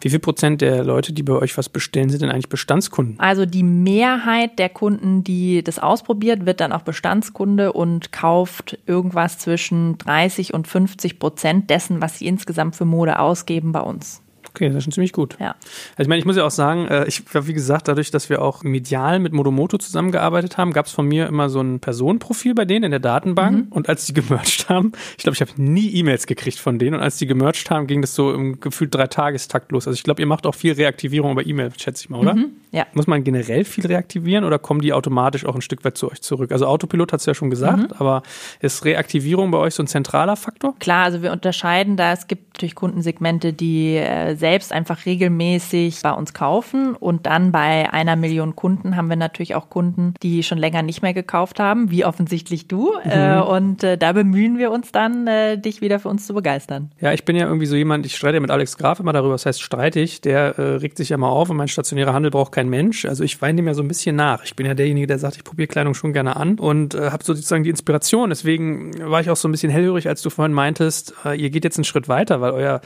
Wie viel Prozent der Leute, die bei euch was bestellen, sind denn eigentlich Bestandskunden? Also die Mehrheit der Kunden, die das ausprobiert, wird dann auch Bestandskunde und kauft irgendwas zwischen 30 und 50 Prozent dessen, was sie insgesamt für Mode ausgeben bei uns. Okay, das ist schon ziemlich gut. Ja. Also ich meine, ich muss ja auch sagen, äh, ich wie gesagt, dadurch, dass wir auch medial mit Modomoto zusammengearbeitet haben, gab es von mir immer so ein Personenprofil bei denen in der Datenbank. Mhm. Und als die gemercht haben, ich glaube, ich habe nie E-Mails gekriegt von denen. Und als die gemercht haben, ging das so im gefühlt drei Tagestakt los. Also ich glaube, ihr macht auch viel Reaktivierung über E-Mail, schätze ich mal, oder? Mhm. Ja. Muss man generell viel reaktivieren oder kommen die automatisch auch ein Stück weit zu euch zurück? Also Autopilot hat es ja schon gesagt, mhm. aber ist Reaktivierung bei euch so ein zentraler Faktor? Klar, also wir unterscheiden da, es gibt natürlich Kundensegmente, die äh, selbst einfach regelmäßig bei uns kaufen. Und dann bei einer Million Kunden haben wir natürlich auch Kunden, die schon länger nicht mehr gekauft haben, wie offensichtlich du. Mhm. Äh, und äh, da bemühen wir uns dann, dich wieder für uns zu begeistern. Ja, ich bin ja irgendwie so jemand, ich streite mit Alex Graf immer darüber, das heißt streitig, der regt sich ja mal auf und mein stationärer Handel braucht kein Mensch. Also ich weine dem ja so ein bisschen nach. Ich bin ja derjenige, der sagt, ich probiere Kleidung schon gerne an und äh, habe sozusagen die Inspiration. Deswegen war ich auch so ein bisschen hellhörig, als du vorhin meintest, äh, ihr geht jetzt einen Schritt weiter, weil euer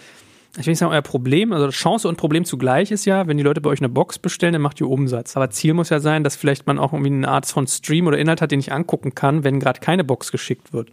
ich will nicht sagen, euer Problem, also Chance und Problem zugleich ist ja, wenn die Leute bei euch eine Box bestellen, dann macht ihr Umsatz. Aber Ziel muss ja sein, dass vielleicht man auch irgendwie eine Art von Stream oder Inhalt hat, den ich angucken kann, wenn gerade keine Box geschickt wird.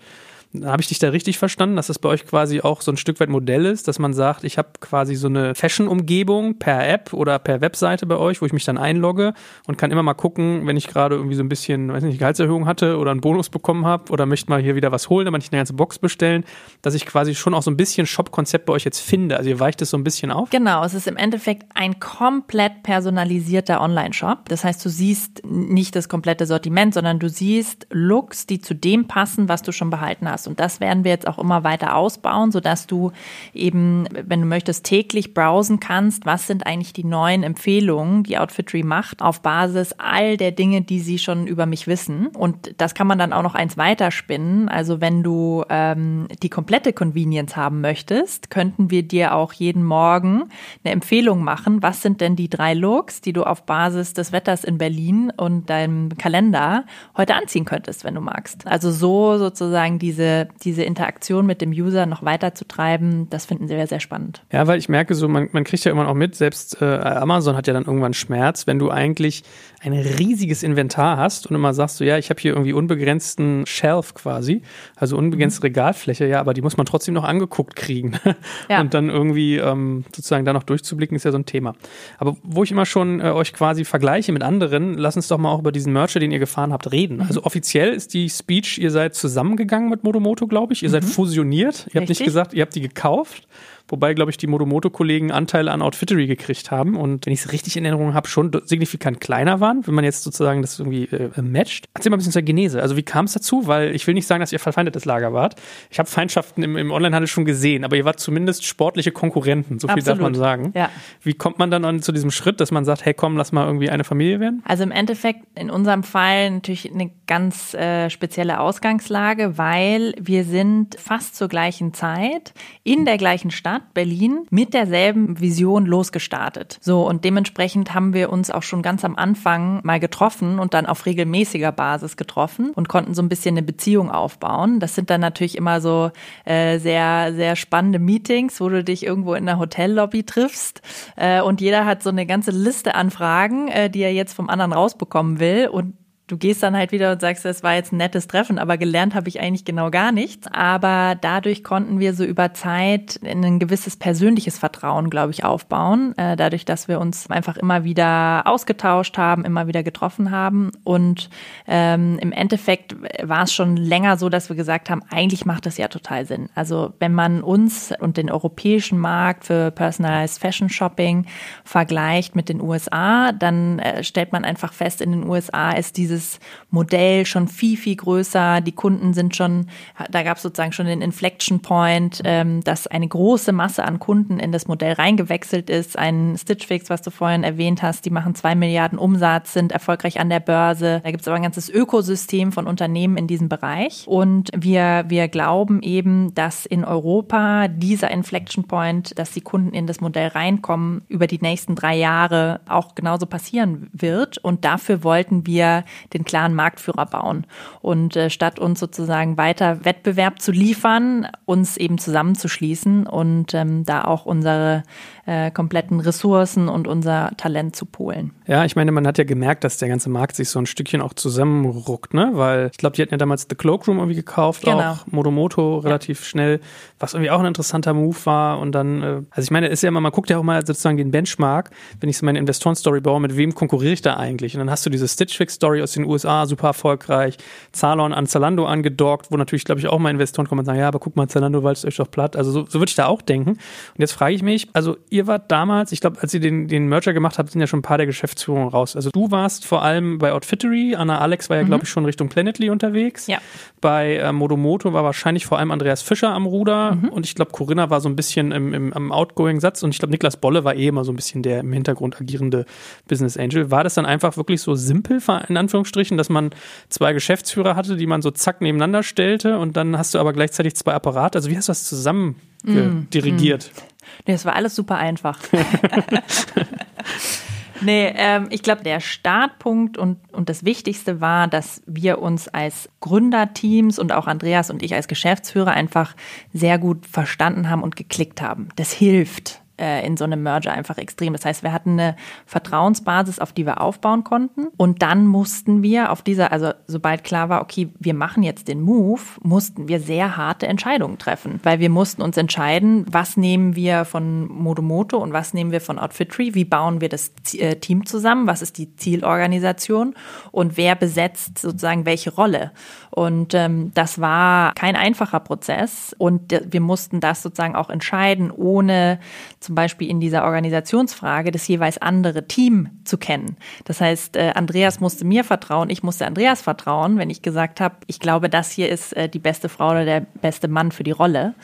Habe ich dich da richtig verstanden, dass das bei euch quasi auch so ein Stück weit Modell ist, dass man sagt, ich habe quasi so eine Fashion-Umgebung per App oder per Webseite bei euch, wo ich mich dann einlogge und kann immer mal gucken, wenn ich gerade irgendwie so ein bisschen, weiß nicht, Gehaltserhöhung hatte oder einen Bonus bekommen habe oder möchte mal hier wieder was holen, dann möchte ich eine ganze Box bestellen, dass ich quasi schon auch so ein bisschen Shop-Konzept bei euch jetzt finde. Also ihr weicht es so ein bisschen auf. Genau, es ist im Endeffekt ein komplett personalisierter Online-Shop. Das heißt, du siehst nicht das komplette Sortiment, sondern du siehst Looks, die zu dem passen, was du schon behalten hast. Und das werden wir jetzt auch immer weiter ausbauen, sodass du eben, wenn du möchtest, täglich browsen kannst, was sind eigentlich die neuen Empfehlungen, die Outfittery macht, auf Basis all der Dinge, die sie schon über mich wissen. Und das kann man dann auch noch eins weiterspinnen. Also wenn du ähm, die komplette Convenience haben möchtest, könnten wir dir auch jeden Morgen eine Empfehlung machen. Was sind denn die drei Looks, die du auf Basis des Wetters in Berlin und deinem Kalender heute anziehen könntest, wenn du magst? Also so sozusagen diese, diese Interaktion mit dem User noch weiter zu treiben, das finden wir sehr spannend. Ja, weil ich merke so, man, man kriegt ja immer auch mit, selbst äh, Amazon hat ja dann irgendwann Schmerz, wenn du eigentlich ein riesiges Inventar hast und immer sagst du, ja, ich habe hier irgendwie unbegrenzten Shelf quasi, also unbegrenzte mhm. Regalfläche, ja, aber die muss man trotzdem noch angeguckt kriegen. Ja. Und dann irgendwie ähm, sozusagen da noch durchzublicken, ist ja so ein Thema. Aber wo ich immer schon äh, euch quasi vergleiche mit anderen, lass uns doch mal auch über diesen Mercher, den ihr gefahren habt, reden. Mhm. Also offiziell ist die Speech, ihr seid zusammengegangen mit Motomoto, glaube ich. Ihr mhm. seid fusioniert. Ihr Richtig. habt nicht gesagt, ihr habt die gekauft wobei, glaube ich, die Modomoto-Kollegen Anteile an Outfittery gekriegt haben und wenn ich es richtig in Erinnerung habe, schon signifikant kleiner waren, wenn man jetzt sozusagen das irgendwie äh, matcht. Erzähl mal ein bisschen zur Genese. Also wie kam es dazu? Weil ich will nicht sagen, dass ihr verfeindetes Lager wart. Ich habe Feindschaften im, im Onlinehandel schon gesehen, aber ihr wart zumindest sportliche Konkurrenten, so viel Absolut. darf man sagen. Ja. Wie kommt man dann an zu diesem Schritt, dass man sagt, hey komm, lass mal irgendwie eine Familie werden? Also im Endeffekt in unserem Fall natürlich eine ganz äh, spezielle Ausgangslage, weil wir sind fast zur gleichen Zeit in der gleichen Stadt Stadt Berlin mit derselben Vision losgestartet. So und dementsprechend haben wir uns auch schon ganz am Anfang mal getroffen und dann auf regelmäßiger Basis getroffen und konnten so ein bisschen eine Beziehung aufbauen. Das sind dann natürlich immer so äh, sehr sehr spannende Meetings, wo du dich irgendwo in der Hotellobby triffst äh, und jeder hat so eine ganze Liste an Fragen, äh, die er jetzt vom anderen rausbekommen will und du gehst dann halt wieder und sagst, es war jetzt ein nettes Treffen, aber gelernt habe ich eigentlich genau gar nichts. Aber dadurch konnten wir so über Zeit ein gewisses persönliches Vertrauen, glaube ich, aufbauen. Äh, dadurch, dass wir uns einfach immer wieder ausgetauscht haben, immer wieder getroffen haben. Und ähm, im Endeffekt war es schon länger so, dass wir gesagt haben, eigentlich macht das ja total Sinn. Also wenn man uns und den europäischen Markt für Personalized Fashion Shopping vergleicht mit den USA, dann äh, stellt man einfach fest, in den USA ist dieses dieses Modell schon viel, viel größer. Die Kunden sind schon, da gab es sozusagen schon den Inflection Point, ähm, dass eine große Masse an Kunden in das Modell reingewechselt ist. Ein Stitch Fix, was du vorhin erwähnt hast, die machen zwei Milliarden Umsatz, sind erfolgreich an der Börse. Da gibt es aber ein ganzes Ökosystem von Unternehmen in diesem Bereich. Und wir, wir glauben eben, dass in Europa dieser Inflection Point, dass die Kunden in das Modell reinkommen, über die nächsten drei Jahre auch genauso passieren wird. Und dafür wollten wir den klaren Marktführer bauen. Und äh, statt uns sozusagen weiter Wettbewerb zu liefern, uns eben zusammenzuschließen und ähm, da auch unsere äh, kompletten Ressourcen und unser Talent zu polen. Ja, ich meine, man hat ja gemerkt, dass der ganze Markt sich so ein Stückchen auch zusammenruckt, ne? Weil ich glaube, die hatten ja damals The Cloakroom irgendwie gekauft, genau. auch Modomoto relativ ja. schnell, was irgendwie auch ein interessanter Move war. Und dann, äh, also ich meine, ist ja immer, man guckt ja auch mal sozusagen den Benchmark, wenn ich so meine Investoren-Story baue, mit wem konkurriere ich da eigentlich? Und dann hast du diese Stitch Fix-Story aus den USA, super erfolgreich, Zalon an Zalando angedockt, wo natürlich, glaube ich, auch mal Investoren kommen und sagen, ja, aber guck mal, Zalando walzt euch doch platt. Also so, so würde ich da auch denken. Und jetzt frage ich mich, also ihr wart damals, ich glaube, als ihr den, den Merger gemacht habt, sind ja schon ein paar der Geschäftsführungen raus. Also du warst vor allem bei Outfittery, Anna Alex war ja, mhm. glaube ich, schon Richtung Planetly unterwegs. Ja. Bei äh, Modomoto war wahrscheinlich vor allem Andreas Fischer am Ruder mhm. und ich glaube, Corinna war so ein bisschen im, im, im Outgoing-Satz und ich glaube, Niklas Bolle war eh immer so ein bisschen der im Hintergrund agierende Business Angel. War das dann einfach wirklich so simpel, in Anführungsstrichen, dass man zwei Geschäftsführer hatte, die man so zack nebeneinander stellte und dann hast du aber gleichzeitig zwei Apparate? Also wie hast du das zusammen mm, dirigiert? Mm. Nee, es war alles super einfach. nee, ähm, ich glaube, der Startpunkt und, und das Wichtigste war, dass wir uns als Gründerteams und auch Andreas und ich als Geschäftsführer einfach sehr gut verstanden haben und geklickt haben. Das hilft äh, in so einem Merger einfach extrem. Das heißt, wir hatten eine Vertrauensbasis, auf die wir aufbauen konnten. Und dann mussten wir auf dieser, also sobald klar war, okay, wir machen jetzt den Move, mussten wir sehr harte Entscheidungen treffen, weil wir mussten uns entscheiden, was nehmen wir von Modomoto und was nehmen wir von Outfitry, wie bauen wir das äh, Team zusammen, was ist die Zielorganisation und wer besetzt sozusagen welche Rolle. Und ähm, das war kein einfacher Prozess und wir mussten das sozusagen auch entscheiden, ohne zum Beispiel in dieser Organisationsfrage das jeweils andere Team zu kennen. Das heißt, äh, Andreas musste mir vertrauen, ich musste Andreas vertrauen, wenn ich gesagt habe, ich glaube, das hier ist äh, die beste Frau oder der beste Mann für die Rolle.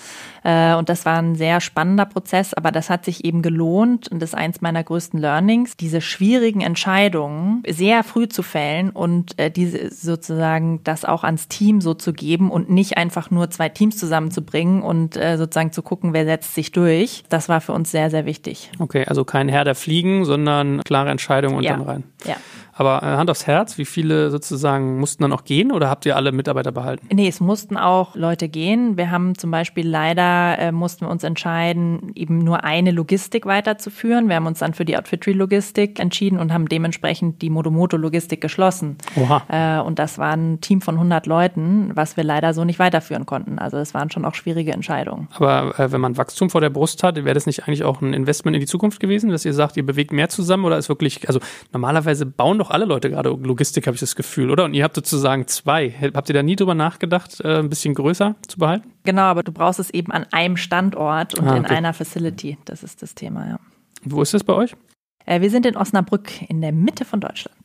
Äh, und das war ein sehr spannender Prozess, aber das hat sich eben gelohnt und das ist eins meiner größten Learnings, diese schwierigen Entscheidungen sehr früh zu fällen und äh, diese sozusagen das auch ans Team so zu geben und nicht einfach nur zwei Teams zusammenzubringen und äh, sozusagen zu gucken, wer setzt sich durch. Das war für uns sehr, sehr wichtig. Okay, also kein Herr der Fliegen, sondern klare Entscheidungen und ja. dann rein. Ja. Aber äh, Hand aufs Herz, wie viele sozusagen mussten dann auch gehen oder habt ihr alle Mitarbeiter behalten? Nee, es mussten auch Leute gehen. Wir haben zum Beispiel leider, äh, mussten wir uns entscheiden, eben nur eine Logistik weiterzuführen. Wir haben uns dann für die Outfitry-Logistik entschieden und haben dementsprechend die Modomoto-Logistik geschlossen. Oha. Äh, und das war ein Team von 100 Leuten, was wir leider so nicht weiterführen konnten. Also es waren schon auch schwierige Entscheidungen. Aber äh, wenn man Wachstum vor der Brust hat, wäre das nicht eigentlich auch ein Investment in die Zukunft gewesen, dass ihr sagt, ihr bewegt mehr zusammen oder ist wirklich, also normalerweise bauen doch alle Leute gerade Logistik, habe ich das Gefühl, oder? Und ihr habt sozusagen zwei. Habt ihr da nie drüber nachgedacht, äh, ein bisschen größer zu behalten? Genau, aber du brauchst es eben an einem Standort und Ah, in okay. einer Facility. Das ist das Thema, ja. Wo ist das bei euch? Äh, Wir sind in Osnabrück in der Mitte von Deutschland.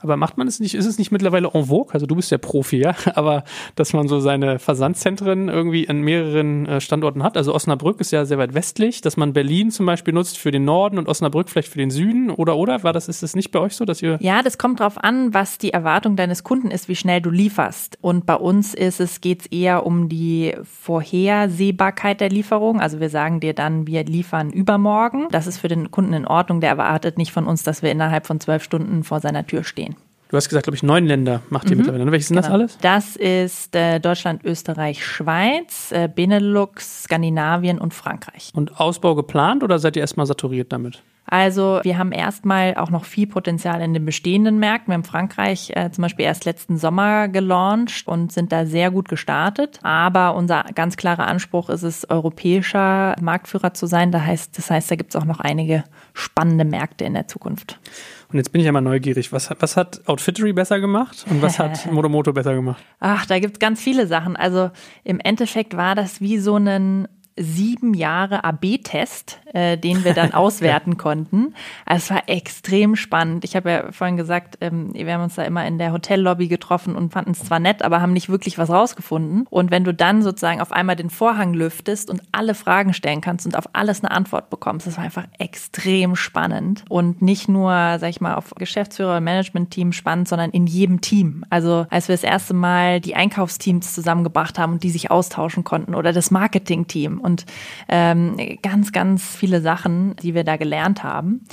Aber macht man es nicht, ist es nicht mittlerweile en vogue? Also du bist der Profi, ja, aber dass man so seine Versandzentren irgendwie an mehreren äh, Standorten hat. Also Osnabrück ist ja sehr weit westlich, dass man Berlin zum Beispiel nutzt für den Norden und Osnabrück vielleicht für den Süden oder oder? War das, ist das nicht bei euch so, dass ihr Ja, das kommt drauf an, was die Erwartung deines Kunden ist, wie schnell du lieferst. Und bei uns ist es, geht's eher um die Vorhersehbarkeit der Lieferung. Also wir sagen dir dann, wir liefern übermorgen. Das ist für den Kunden in Ordnung. Der erwartet nicht von uns, dass wir innerhalb von zwölf Stunden vor seiner Tür stehen. Du hast gesagt, glaube ich, neun Länder macht ihr mittlerweile. Ne? Welches sind das Genau. alles? Das ist äh, Deutschland, Österreich, Schweiz, äh, Benelux, Skandinavien und Frankreich. Und Ausbau geplant oder seid ihr erstmal saturiert damit? Also wir haben erstmal auch noch viel Potenzial in den bestehenden Märkten. Wir haben Frankreich äh, zum Beispiel erst letzten Sommer gelauncht und sind da sehr gut gestartet. Aber unser ganz klarer Anspruch ist es, europäischer Marktführer zu sein. Das heißt, das heißt da gibt es auch noch einige spannende Märkte in der Zukunft. Und jetzt bin ich ja mal neugierig. Was, hat- was hat Outfittery besser gemacht und was hat Modomoto besser gemacht? Ach, da gibt's ganz viele Sachen. Also im Endeffekt war das wie so ein sieben Jahre AB-Test, äh, den wir dann auswerten konnten. Also es war extrem spannend. Ich habe ja vorhin gesagt, ähm, wir haben uns da immer in der Hotellobby getroffen und fanden es zwar nett, aber haben nicht wirklich was rausgefunden. Und wenn du dann sozusagen auf einmal den Vorhang lüftest und alle Fragen stellen kannst und auf alles eine Antwort bekommst, das war einfach extrem spannend. Und nicht nur, sag ich mal, auf Geschäftsführer- und Management-Team spannend, sondern in jedem Team. Also als wir das erste Mal die Einkaufsteams zusammengebracht haben und die sich austauschen konnten oder das Marketing-Team und ähm, ganz, ganz viele Sachen, die wir da gelernt haben.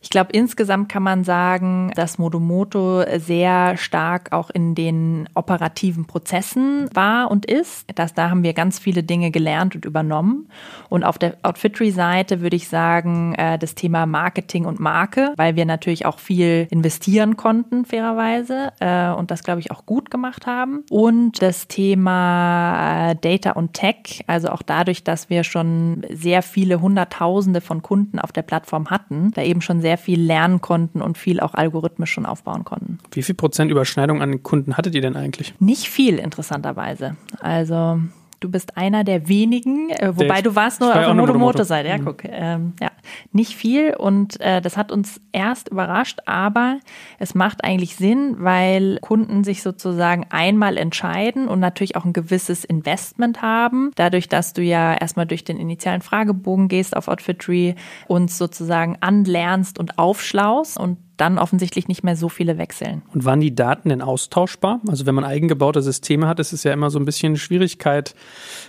Ich glaube, insgesamt kann man sagen, dass Modomoto sehr stark auch in den operativen Prozessen war und ist. Das, da haben wir ganz viele Dinge gelernt und übernommen. Und auf der Outfitry-Seite würde ich sagen, äh, das Thema Marketing und Marke, weil wir natürlich auch viel investieren konnten, fairerweise, äh, und das, glaube ich, auch gut gemacht haben. Und das Thema äh, Data und Tech, also auch dadurch, dass wir schon sehr viele Hunderttausende von Kunden auf der Plattform hatten, da eben schon sehr viel lernen konnten und viel auch algorithmisch schon aufbauen konnten. Wie viel Prozent Überschneidung an den Kunden hattet ihr denn eigentlich? Nicht viel, interessanterweise. Also du bist einer der wenigen, äh, wobei ich- du warst nur auf der Modomoto. Seite. Ja, guck, ähm, ja, nicht viel und äh, das hat uns erst überrascht, aber es macht eigentlich Sinn, weil Kunden sich sozusagen einmal entscheiden und natürlich auch ein gewisses Investment haben, dadurch, dass du ja erstmal durch den initialen Fragebogen gehst auf Outfitry, uns sozusagen anlernst und aufschlaust und dann offensichtlich nicht mehr so viele wechseln. Und waren die Daten denn austauschbar? Also wenn man eigengebaute Systeme hat, ist es ja immer so ein bisschen Schwierigkeit.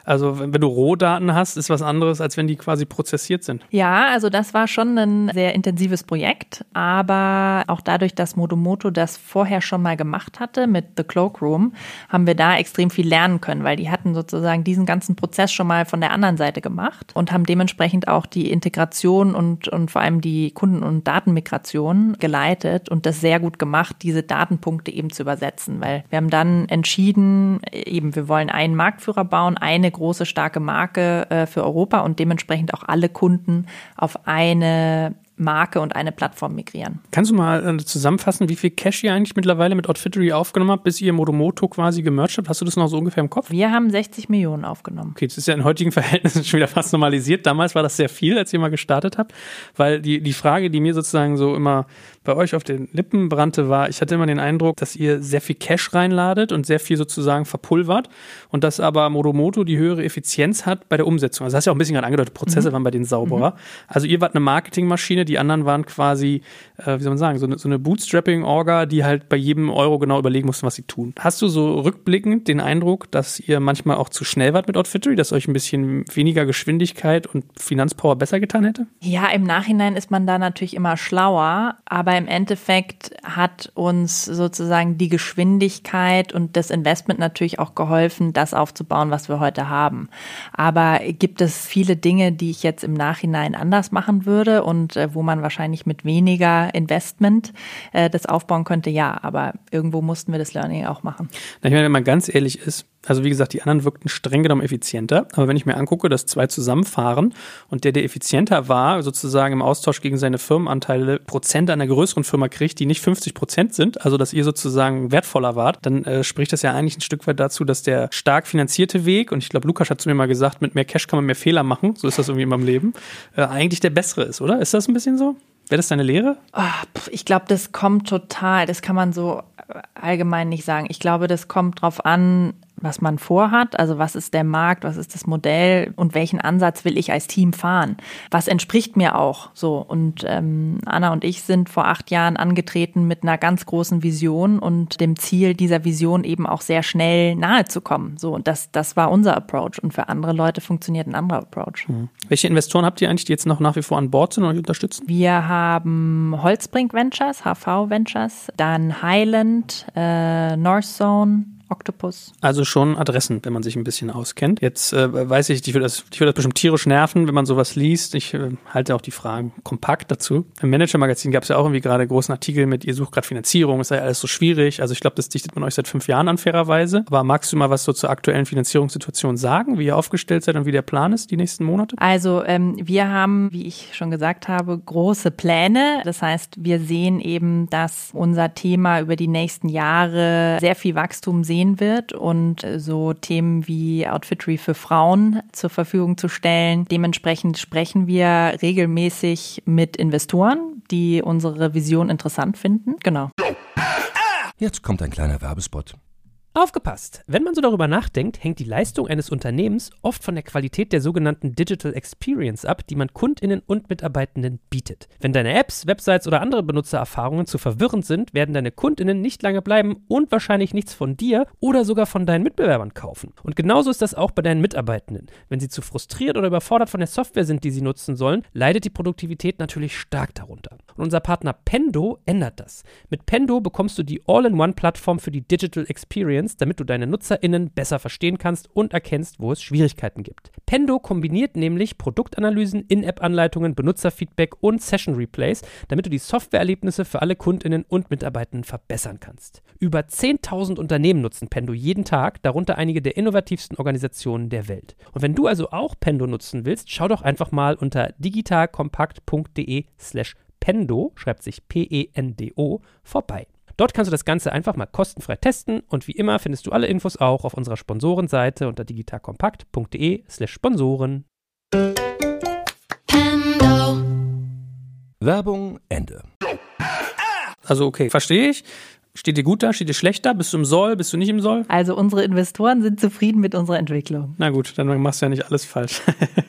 Also wenn, wenn du Rohdaten hast, ist was anderes, als wenn die quasi prozessiert sind. Ja, also das war schon ein sehr intensives Projekt, aber auch dadurch, dass Modomoto das vorher schon mal gemacht hatte mit The Cloakroom, haben wir da extrem viel lernen können, weil die hatten sozusagen diesen ganzen Prozess schon mal von der anderen Seite gemacht und haben dementsprechend auch die Integration und, und vor allem die Kunden- und Datenmigration geleitet und das sehr gut gemacht, diese Datenpunkte eben zu übersetzen, weil wir haben dann entschieden, eben wir wollen einen Marktführer bauen, eine große starke Marke äh, für Europa und dementsprechend auch alle Kunden auf eine Marke und eine Plattform migrieren. Kannst du mal äh, zusammenfassen, wie viel Cash ihr eigentlich mittlerweile mit Outfittery aufgenommen habt, bis ihr Modomoto quasi gemerged habt? Hast du das noch so ungefähr im Kopf? Wir haben 60 Millionen aufgenommen. Okay, das ist ja in heutigen Verhältnissen schon wieder fast normalisiert. Damals war das sehr viel, als ihr mal gestartet habt, weil die, die Frage, die mir sozusagen so immer bei euch auf den Lippen brannte, war, ich hatte immer den Eindruck, dass ihr sehr viel Cash reinladet und sehr viel sozusagen verpulvert und dass aber Modomoto die höhere Effizienz hat bei der Umsetzung. Also das hast du ja auch ein bisschen gerade angedeutet, Prozesse mhm. waren bei denen sauberer. Mhm. Also ihr wart eine Marketingmaschine, die anderen waren quasi, äh, wie soll man sagen, so eine, so eine Bootstrapping-Orga, die halt bei jedem Euro genau überlegen mussten, was sie tun. Hast du so rückblickend den Eindruck, dass ihr manchmal auch zu schnell wart mit Outfittery, dass euch ein bisschen weniger Geschwindigkeit und Finanzpower besser getan hätte? Ja, im Nachhinein ist man da natürlich immer schlauer, aber im Endeffekt hat uns sozusagen die Geschwindigkeit und das Investment natürlich auch geholfen, das aufzubauen, was wir heute haben. Aber gibt es viele Dinge, die ich jetzt im Nachhinein anders machen würde und äh, wo man wahrscheinlich mit weniger Investment äh, das aufbauen könnte? Ja, aber irgendwo mussten wir das Learning auch machen. Na, ich meine, wenn man ganz ehrlich ist, also wie gesagt, die anderen wirkten streng genommen effizienter. Aber wenn ich mir angucke, dass zwei zusammenfahren und der, der effizienter war, sozusagen im Austausch gegen seine Firmenanteile Prozent einer größeren Firma kriegt, die nicht 50 Prozent sind, also dass ihr sozusagen wertvoller wart, dann äh, spricht das ja eigentlich ein Stück weit dazu, dass der stark finanzierte Weg, und ich glaube, Lukas hat zu mir mal gesagt, mit mehr Cash kann man mehr Fehler machen, so ist das irgendwie in meinem Leben, äh, eigentlich der bessere ist, oder? Ist das ein bisschen so? Wäre das deine Lehre? Oh, ich glaube, das kommt total, das kann man so allgemein nicht sagen. Ich glaube, das kommt drauf an, was man vorhat, also was ist der Markt, was ist das Modell und welchen Ansatz will ich als Team fahren. Was entspricht mir auch so. Und ähm, Anna und ich sind vor acht Jahren angetreten mit einer ganz großen Vision und dem Ziel, dieser Vision eben auch sehr schnell nahe zu kommen. So, und das, das war unser Approach. Und für andere Leute funktioniert ein anderer Approach. Mhm. Welche Investoren habt ihr eigentlich, die jetzt noch nach wie vor an Bord sind und euch unterstützen? Wir haben Holzbrink Ventures, HV Ventures, dann Highland, äh, Northzone, Octopus. Also schon Adressen, wenn man sich ein bisschen auskennt. Jetzt äh, weiß ich, ich würde das, ich würde das bestimmt tierisch nerven, wenn man sowas liest. Ich äh, halte auch die Fragen kompakt dazu. Im Manager-Magazin gab es ja auch irgendwie gerade großen Artikel mit, ihr sucht gerade Finanzierung, es sei alles so schwierig. Also ich glaube, das dichtet man euch seit fünf Jahren an, fairerweise. Aber magst du mal was so zur aktuellen Finanzierungssituation sagen, wie ihr aufgestellt seid und wie der Plan ist die nächsten Monate? Also ähm, wir haben, wie ich schon gesagt habe, große Pläne. Das heißt, wir sehen eben, dass unser Thema über die nächsten Jahre sehr viel Wachstum sehen sehen wird und so Themen wie Outfittery für Frauen zur Verfügung zu stellen. Dementsprechend sprechen wir regelmäßig mit Investoren, die unsere Vision interessant finden. Genau. Jetzt kommt ein kleiner Werbespot. Aufgepasst! Wenn man so darüber nachdenkt, hängt die Leistung eines Unternehmens oft von der Qualität der sogenannten Digital Experience ab, die man Kundinnen und Mitarbeitenden bietet. Wenn deine Apps, Websites oder andere Benutzererfahrungen zu verwirrend sind, werden deine Kundinnen nicht lange bleiben und wahrscheinlich nichts von dir oder sogar von deinen Mitbewerbern kaufen. Und genauso ist das auch bei deinen Mitarbeitenden. Wenn sie zu frustriert oder überfordert von der Software sind, die sie nutzen sollen, leidet die Produktivität natürlich stark darunter. Und unser Partner Pendo ändert das. Mit Pendo bekommst du die All-in-One-Plattform für die Digital Experience Experience, damit du deine NutzerInnen besser verstehen kannst und erkennst, wo es Schwierigkeiten gibt. Pendo kombiniert nämlich Produktanalysen, In-App-Anleitungen, Benutzerfeedback und Session-Replays, damit du die Softwareerlebnisse für alle KundInnen und Mitarbeitenden verbessern kannst. Über 10.000 Unternehmen nutzen Pendo jeden Tag, darunter einige der innovativsten Organisationen der Welt. Und wenn du also auch Pendo nutzen willst, schau doch einfach mal unter digitalkompakt.de slash Pendo, schreibt sich P-E-N-D-O, vorbei. Dort kannst du das Ganze einfach mal kostenfrei testen und wie immer findest du alle Infos auch auf unserer Sponsorenseite unter digitalkompakt.de/slash Sponsoren. Werbung Ende. Also okay, verstehe ich Steht dir gut da? Steht dir schlecht da? Bist du im Soll? Bist du nicht im Soll? Also unsere Investoren sind zufrieden mit unserer Entwicklung. Na gut, dann machst du ja nicht alles falsch.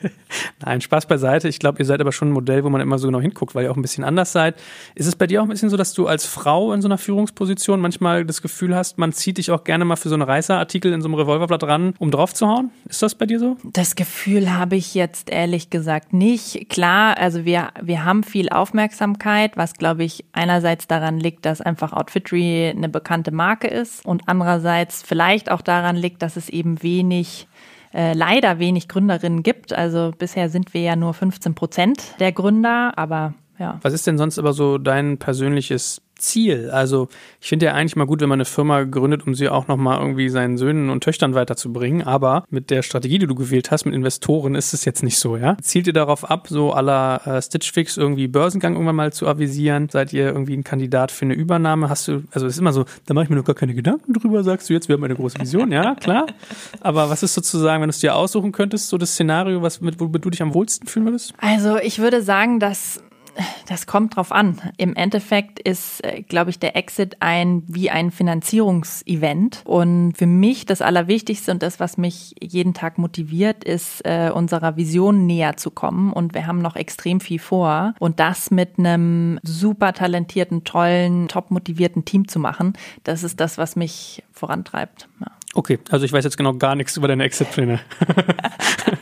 Nein, Spaß beiseite. Ich glaube, ihr seid aber schon ein Modell, wo man immer so genau hinguckt, weil ihr auch ein bisschen anders seid. Ist es bei dir auch ein bisschen so, dass du als Frau in so einer Führungsposition manchmal das Gefühl hast, man zieht dich auch gerne mal für so einen Reißerartikel in so einem Revolverblatt ran, um drauf zu hauen? Ist das bei dir so? Das Gefühl habe ich jetzt ehrlich gesagt nicht. Klar, also wir, wir haben viel Aufmerksamkeit, was glaube ich einerseits daran liegt, dass einfach Eine bekannte Marke ist und andererseits vielleicht auch daran liegt, dass es eben wenig äh, leider wenig Gründerinnen gibt. Also bisher sind wir ja nur 15 Prozent der Gründer, aber ja. Was ist denn sonst aber so dein persönliches Ziel. Also ich finde ja eigentlich mal gut, wenn man eine Firma gründet, um sie auch nochmal irgendwie seinen Söhnen und Töchtern weiterzubringen. Aber mit der Strategie, die du gewählt hast, mit Investoren, ist es jetzt nicht so, ja? Zielt ihr darauf ab, so aller äh, Stitch irgendwie Börsengang irgendwann mal zu avisieren? Seid ihr irgendwie ein Kandidat für eine Übernahme? Hast du, also es ist immer so, da mache ich mir noch gar keine Gedanken drüber, sagst du jetzt, wir haben eine große Vision, ja, klar. Aber was ist sozusagen, wenn du es dir aussuchen könntest, so das Szenario, was mit, womit du dich am wohlsten fühlen würdest? Also ich würde sagen, dass das kommt drauf an. Im Endeffekt ist, äh, glaube ich, der Exit ein wie ein Finanzierungsevent. Und für mich das Allerwichtigste und das, was mich jeden Tag motiviert, ist, äh, unserer Vision näher zu kommen. Und wir haben noch extrem viel vor. Und das mit einem super talentierten, tollen, top motivierten Team zu machen, das ist das, was mich vorantreibt. Ja. Okay, also ich weiß jetzt genau gar nichts über deine Exit-Pläne.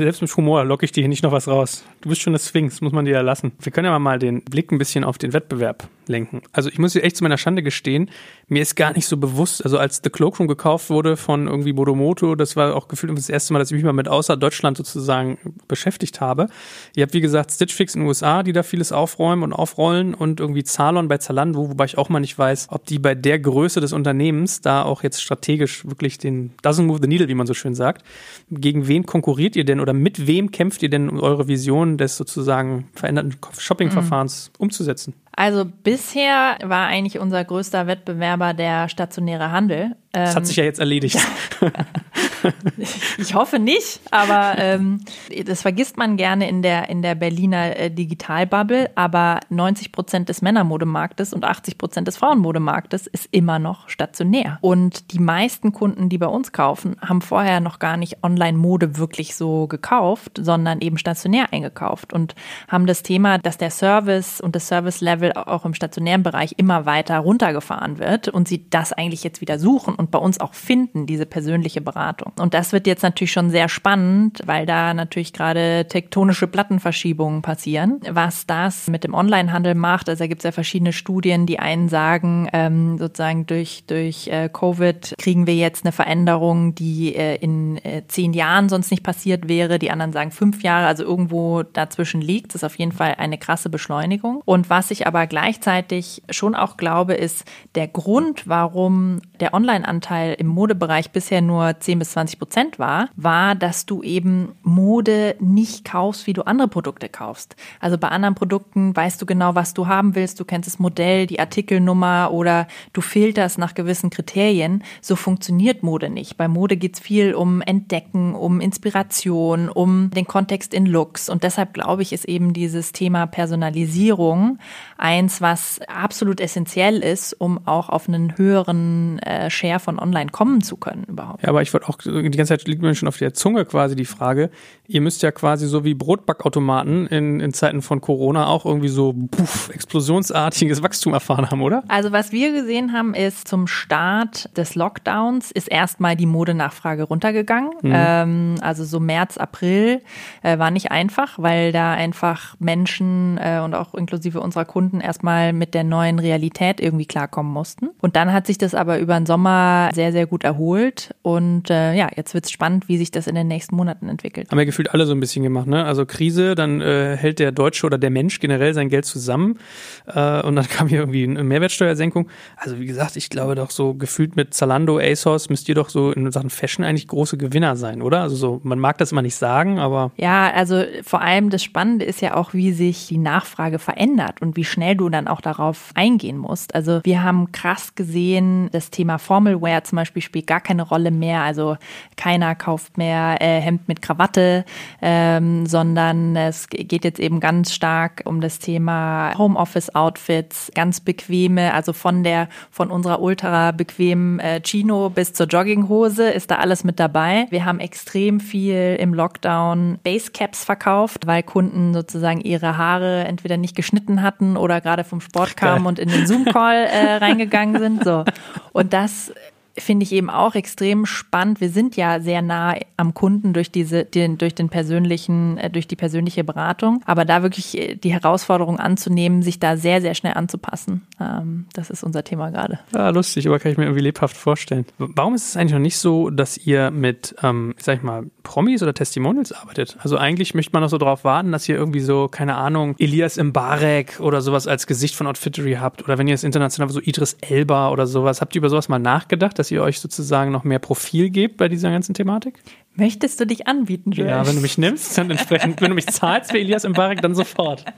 Selbst mit Humor locke ich dir hier nicht noch was raus. Du bist schon das Sphinx, muss man dir ja lassen. Wir können ja mal den Blick ein bisschen auf den Wettbewerb lenken. Also ich muss dir echt zu meiner Schande gestehen, mir ist gar nicht so bewusst, also als The Cloakroom gekauft wurde von irgendwie Bodomoto, das war auch gefühlt das erste Mal, dass ich mich mal mit außer Deutschland sozusagen beschäftigt habe. Ihr habt wie gesagt Stitch Fix in den USA, die da vieles aufräumen und aufrollen und irgendwie Zalon bei Zalando, wobei ich auch mal nicht weiß, ob die bei der Größe des Unternehmens da auch jetzt strategisch wirklich den doesn't move the needle, wie man so schön sagt. Gegen wen konkurriert ihr denn oder mit wem kämpft ihr denn, um eure Vision des sozusagen veränderten Shopping-Verfahrens mhm. umzusetzen? Also bisher war eigentlich unser größter Wettbewerber der stationäre Handel. Das hat sich ja jetzt erledigt. ich hoffe nicht, aber ähm, das vergisst man gerne in der, in der Berliner äh, Digitalbubble. Aber 90 Prozent des Männermodemarktes und 80 Prozent des Frauenmodemarktes ist immer noch stationär. Und die meisten Kunden, die bei uns kaufen, haben vorher noch gar nicht Online-Mode wirklich so gekauft, sondern eben stationär eingekauft und haben das Thema, dass der Service und das Service-Level auch im stationären Bereich immer weiter runtergefahren wird und sie das eigentlich jetzt wieder suchen und bei uns auch finden, diese persönliche Beratung. Und das wird jetzt natürlich schon sehr spannend, weil da natürlich gerade tektonische Plattenverschiebungen passieren. Was das mit dem Onlinehandel macht, also da gibt es ja verschiedene Studien, die einen sagen, ähm, sozusagen durch, durch äh, Covid kriegen wir jetzt eine Veränderung, die äh, in äh, zehn Jahren sonst nicht passiert wäre. Die anderen sagen fünf Jahre, also irgendwo dazwischen liegt. Das ist auf jeden Fall eine krasse Beschleunigung. Und was ich aber gleichzeitig schon auch glaube, ist der Grund, warum der Online-Anteil im Modebereich bisher nur 10 bis 20 Prozent war, war, dass du eben Mode nicht kaufst, wie du andere Produkte kaufst. Also bei anderen Produkten weißt du genau, was du haben willst, du kennst das Modell, die Artikelnummer oder du filterst nach gewissen Kriterien. So funktioniert Mode nicht. Bei Mode geht es viel um Entdecken, um Inspiration, um den Kontext in Looks. Und deshalb glaube ich, ist eben dieses Thema Personalisierung eins, was absolut essentiell ist, um auch auf einen höheren äh, Share von Online kommen zu können überhaupt. Ja, aber ich wollte auch die ganze Zeit liegt mir schon auf der Zunge quasi die Frage, ihr müsst ja quasi so wie Brotbackautomaten in, in Zeiten von Corona auch irgendwie so puff, explosionsartiges Wachstum erfahren haben, oder? Also was wir gesehen haben, ist zum Start des Lockdowns ist erstmal die Modenachfrage runtergegangen. Mhm. Ähm, also so März, April äh, war nicht einfach, weil da einfach Menschen äh, und auch inklusive unserer Kunden erstmal mit der neuen Realität irgendwie klarkommen mussten. Und dann hat sich das aber über den Sommer sehr, sehr gut erholt und äh, ja, jetzt wird es spannend, wie sich das in den nächsten Monaten entwickelt. Haben ja gefühlt alle so ein bisschen gemacht, ne? Also Krise, dann äh, hält der Deutsche oder der Mensch generell sein Geld zusammen äh, und dann kam hier irgendwie eine Mehrwertsteuersenkung. Also wie gesagt, ich glaube doch so gefühlt mit Zalando, ASOS müsst ihr doch so in Sachen Fashion eigentlich große Gewinner sein, oder? Also so, man mag das immer nicht sagen, aber. Ja, also vor allem das Spannende ist ja auch, wie sich die Nachfrage verändert und wie schnell du dann auch darauf eingehen musst. Also wir haben krass gesehen, das Thema Formalwear zum Beispiel spielt gar keine Rolle mehr. Also keiner kauft mehr äh, Hemd mit Krawatte, ähm, sondern es geht jetzt eben ganz stark um das Thema Homeoffice-Outfits, ganz bequeme, also von der von unserer ultra bequemen äh, Chino bis zur Jogginghose ist da alles mit dabei. Wir haben extrem viel im Lockdown Basecaps verkauft, weil Kunden sozusagen ihre Haare entweder nicht geschnitten hatten oder gerade vom Sport kamen und in den Zoom-Call äh, reingegangen sind. So. Und das finde ich eben auch extrem spannend. Wir sind ja sehr nah am Kunden durch diese, den, durch den persönlichen, äh, durch die persönliche Beratung. Aber da wirklich äh, die Herausforderung anzunehmen, sich da sehr, sehr schnell anzupassen. Ähm, das ist unser Thema gerade. Ja, lustig, aber kann ich mir irgendwie lebhaft vorstellen. Warum ist es eigentlich noch nicht so, dass ihr mit, ähm, sag ich mal, Promis oder Testimonials arbeitet? Also eigentlich möchte man noch so darauf warten, dass ihr irgendwie so, keine Ahnung, Elias Mbarek oder sowas als Gesicht von Outfittery habt. Oder wenn ihr es international so Idris Elba oder sowas, habt ihr über sowas mal nachgedacht, dass ihr euch sozusagen noch mehr Profil gebt bei dieser ganzen Thematik? Möchtest du dich anbieten, Joel? Ja, wenn du mich nimmst, dann entsprechend, wenn du mich zahlst für Elias Mbarek, dann sofort.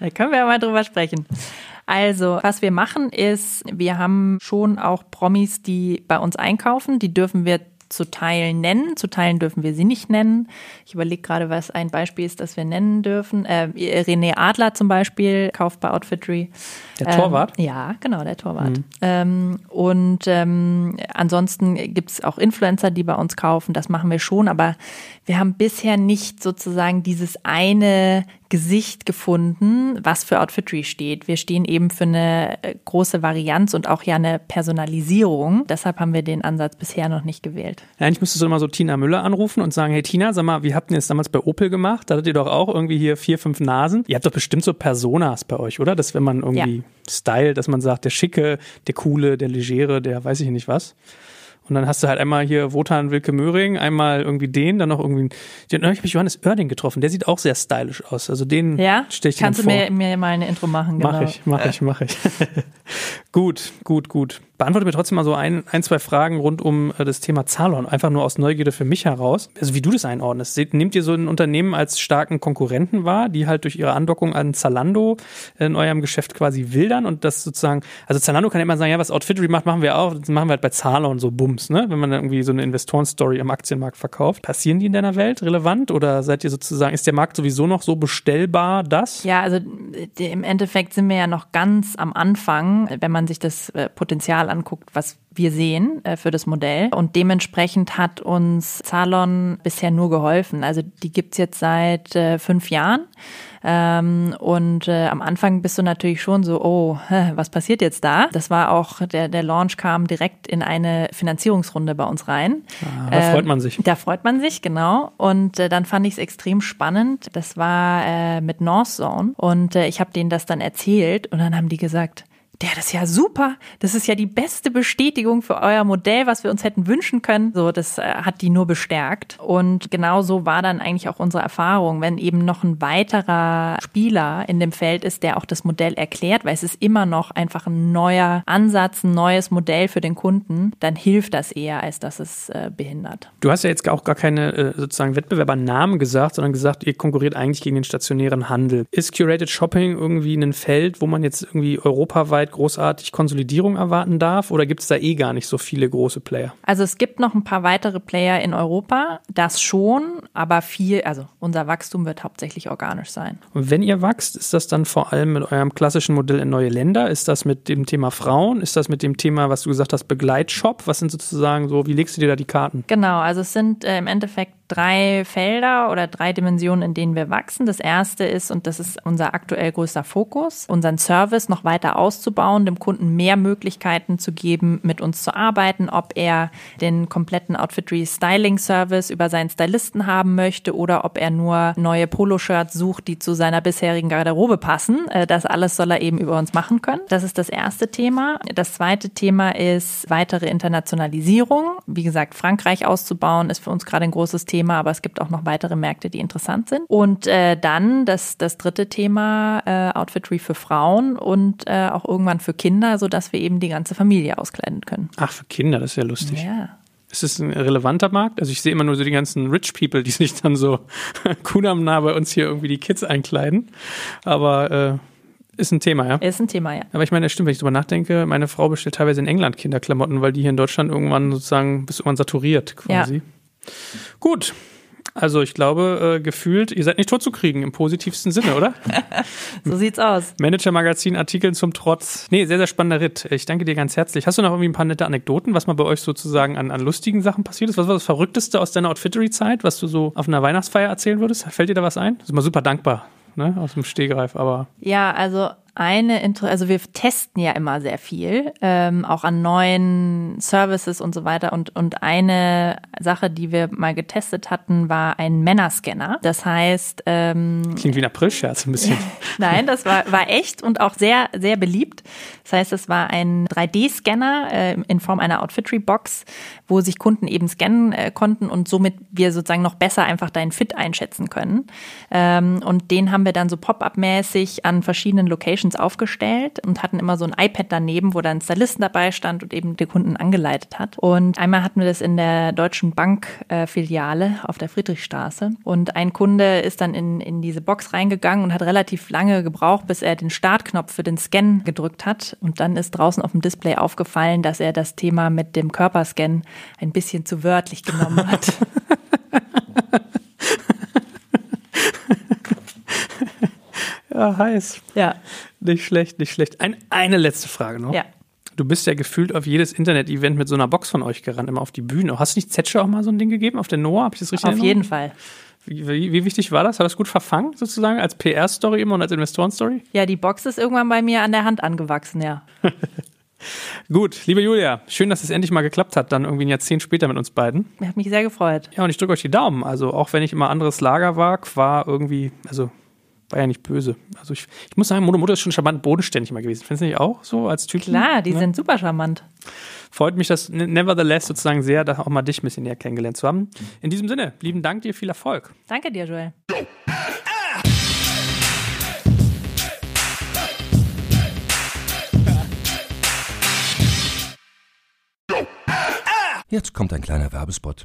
Da können wir ja mal drüber sprechen. Also, was wir machen ist, wir haben schon auch Promis, die bei uns einkaufen. Die dürfen wir zu Teilen nennen, zu Teilen dürfen wir sie nicht nennen. Ich überlege gerade, was ein Beispiel ist, das wir nennen dürfen. Äh, René Adler zum Beispiel kauft bei Outfittery. Der Torwart? Ähm, ja, genau, der Torwart. Mhm. Ähm, und ähm, ansonsten gibt es auch Influencer, die bei uns kaufen. Das machen wir schon, aber wir haben bisher nicht sozusagen dieses eine Gesicht gefunden, was für Outfitry steht. Wir stehen eben für eine äh, große Varianz und auch ja eine Personalisierung. Deshalb haben wir den Ansatz bisher noch nicht gewählt. Eigentlich müsstest du immer so Tina Müller anrufen und sagen, hey Tina, sag mal, wie habt ihr das damals bei Opel gemacht? Da hattet ihr doch auch irgendwie hier vier, fünf Nasen. Ihr habt doch bestimmt so Personas bei euch, oder? Dass wenn man irgendwie ja. Style, dass man sagt, der Schicke, der Coole, der Legere, der weiß ich nicht was. Und dann hast du halt einmal hier Wotan Wilke Möhring, einmal irgendwie den, dann noch irgendwie. Ich habe mich Johannes Oerding getroffen, der sieht auch sehr stylisch aus. Also den ja? stelle ich Kannst du mir, mir mal eine Intro machen, genau. Mach ich, mach ich, mach ich. gut, gut, gut. Beantworte mir trotzdem mal so ein, ein zwei Fragen rund um äh, das Thema Zalon. Einfach nur aus Neugierde für mich heraus. Also wie du das einordnest. Seht, nehmt ihr so ein Unternehmen als starken Konkurrenten wahr, die halt durch ihre Andockung an Zalando in eurem Geschäft quasi wildern und das sozusagen, also Zalando kann immer sagen, ja, was Outfittery macht, machen wir auch, das machen wir halt bei Zalon so Bums, ne? Wenn man irgendwie so eine Investorenstory am Aktienmarkt verkauft. Passieren die in deiner Welt relevant oder seid ihr sozusagen, ist der Markt sowieso noch so bestellbar, das? Ja, also im Endeffekt sind wir ja noch ganz am Anfang, wenn man sich das äh, Potenzial anguckt, was wir sehen äh, für das Modell. Und dementsprechend hat uns Zalon bisher nur geholfen. Also die gibt's jetzt seit äh, fünf Jahren. Ähm, und äh, am Anfang bist du natürlich schon so, oh, was passiert jetzt da? Das war auch, der, der Launch kam direkt in eine Finanzierungsrunde bei uns rein. Ah, da freut man sich. Da freut man sich, genau. Und äh, dann fand ich es extrem spannend. Das war äh, mit North Zone und äh, ich habe denen das dann erzählt und dann haben die gesagt, der, das ist ja super. Das ist ja die beste Bestätigung für euer Modell, was wir uns hätten wünschen können. So, das äh, hat die nur bestärkt. Und genauso war dann eigentlich auch unsere Erfahrung, wenn eben noch ein weiterer Spieler in dem Feld ist, der auch das Modell erklärt, weil es ist immer noch einfach ein neuer Ansatz, ein neues Modell für den Kunden, dann hilft das eher, als dass es äh, behindert. Du hast ja jetzt auch gar keine äh, sozusagen Wettbewerbernamen gesagt, sondern gesagt, ihr konkurriert eigentlich gegen den stationären Handel. Ist Curated Shopping irgendwie ein Feld, wo man jetzt irgendwie europaweit weltweit großartig Konsolidierung erwarten darf oder gibt es da eh gar nicht so viele große Player? Also es gibt noch ein paar weitere Player in Europa, das schon, aber viel, also unser Wachstum wird hauptsächlich organisch sein. Und wenn ihr wächst, ist das dann vor allem mit eurem klassischen Modell in neue Länder? Ist das mit dem Thema Frauen? Ist das mit dem Thema, was du gesagt hast, Begleitshop? Was sind sozusagen so, wie legst du dir da die Karten? Genau, also es sind äh, im Endeffekt drei Felder oder drei Dimensionen, in denen wir wachsen. Das erste ist, und das ist unser aktuell größter Fokus, unseren Service noch weiter auszubauen, dem Kunden mehr Möglichkeiten zu geben, mit uns zu arbeiten, ob er den kompletten Outfitry Styling Service über seinen Stylisten haben möchte oder ob er nur neue Poloshirts sucht, die zu seiner bisherigen Garderobe passen. Äh, das alles soll er eben über uns machen können. Das ist das erste Thema. Das zweite Thema ist weitere Internationalisierung. Wie gesagt, Frankreich auszubauen ist für uns gerade ein großes Thema. Thema, aber es gibt auch noch weitere Märkte, die interessant sind. Und äh, dann das, das dritte Thema, äh, Outfitry für Frauen und äh, auch irgendwann für Kinder, sodass wir eben die ganze Familie auskleiden können. Ach, für Kinder, das ist ja lustig. Ja. Ist es ein relevanter Markt? Also ich sehe immer nur so die ganzen Rich People, die sich dann so Kudam nah bei uns hier irgendwie die Kids einkleiden. Aber äh, Ist ein Thema, ja. Ist ein Thema, ja. Aber ich meine, das stimmt, wenn ich drüber nachdenke, meine Frau bestellt teilweise in England Kinderklamotten, weil die hier in Deutschland irgendwann sozusagen bis irgendwann saturiert quasi. Ja. Gut. Also ich glaube, äh, gefühlt, ihr seid nicht tot zu kriegen im positivsten Sinne, oder? So sieht's aus. Manager-Magazin, Artikeln zum Trotz. Nee, sehr, sehr spannender Ritt. Ich danke dir ganz herzlich. Hast du noch irgendwie ein paar nette Anekdoten, was mal bei euch sozusagen an, an lustigen Sachen passiert ist? Was war das Verrückteste aus deiner Outfittery-Zeit, was du so auf einer Weihnachtsfeier erzählen würdest? Fällt dir da was ein? Das ist mal super dankbar, ne? Aus dem Stehgreif, aber. Ja, also eine, Inter also wir testen ja immer sehr viel, ähm, auch an neuen Services und so weiter. Und, und eine Sache, die wir mal getestet hatten, war ein Männerscanner. Das heißt, ähm, Klingt wie ein Aprilscherz ein bisschen. Nein, das war, war echt und auch sehr, sehr beliebt. Das heißt, es war ein 3D-Scanner äh, in Form einer Outfittery-Box, wo sich Kunden eben scannen äh, konnten und somit wir sozusagen noch besser einfach deinen Fit einschätzen können. Ähm, und den haben wir dann so Pop-up-mäßig an verschiedenen Locations aufgestellt und hatten immer so ein iPad daneben, wo dann Stylisten dabei stand und eben die Kunden angeleitet hat. Und einmal hatten wir das in der Deutschen Bank-Filiale auf der Friedrichstraße. Und ein Kunde ist dann in, in diese Box reingegangen und hat relativ lange gebraucht, bis er den Startknopf für den Scan gedrückt hat. Und dann ist draußen auf dem Display aufgefallen, dass er das Thema mit dem Körperscan ein bisschen zu wörtlich genommen hat. Ja, heiß. ja, Nicht schlecht, nicht schlecht. Ein, eine letzte Frage noch. ja. Du bist ja gefühlt auf jedes Internet-Event mit so einer Box von euch gerannt, immer auf die Bühne. Hast du nicht Zetsche auch mal so ein Ding gegeben auf der Noah? Hab ich das richtig Auf jeden? Fall. Wie, wie, wie wichtig war das? Hat das gut verfangen, sozusagen, als PR-Story immer und als Investoren-Story? Ja, die Box ist irgendwann bei mir an der Hand angewachsen, ja. Gut, liebe Julia, schön, dass es endlich mal geklappt hat, dann irgendwie ein Jahrzehnt später mit uns beiden. Hat mich sehr gefreut. Ja, und ich drücke euch die Daumen. Also, auch wenn ich immer anderes Lager war, war irgendwie, also, war ja nicht böse. Also, ich, ich muss sagen, Mono Moto ist schon charmant bodenständig mal gewesen. Findest du nicht auch so als Typ? Klar, die Ne? sind super charmant. Freut mich das ne- nevertheless sozusagen sehr, da auch mal dich ein bisschen näher kennengelernt zu haben. In diesem Sinne, lieben Dank dir, viel Erfolg. Danke dir, Joel. Jetzt kommt ein kleiner Werbespot.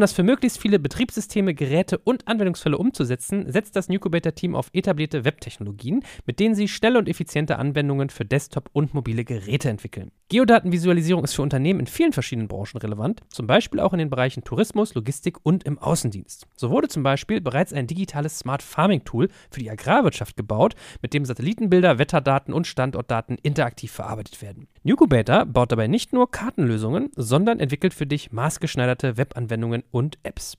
das für möglichst viele Betriebssysteme, Geräte und Anwendungsfälle umzusetzen, setzt das Nucubator-Team auf etablierte Webtechnologien, mit denen sie schnelle und effiziente Anwendungen für Desktop und mobile Geräte entwickeln. Geodatenvisualisierung ist für Unternehmen in vielen verschiedenen Branchen relevant, zum Beispiel auch in den Bereichen Tourismus, Logistik und im Außendienst. So wurde zum Beispiel bereits ein digitales Smart Farming Tool für die Agrarwirtschaft gebaut, mit dem Satellitenbilder, Wetterdaten und Standortdaten interaktiv verarbeitet werden. Nucubator baut dabei nicht nur Kartenlösungen, sondern entwickelt für dich maßgeschneiderte Webanwendungen und Apps.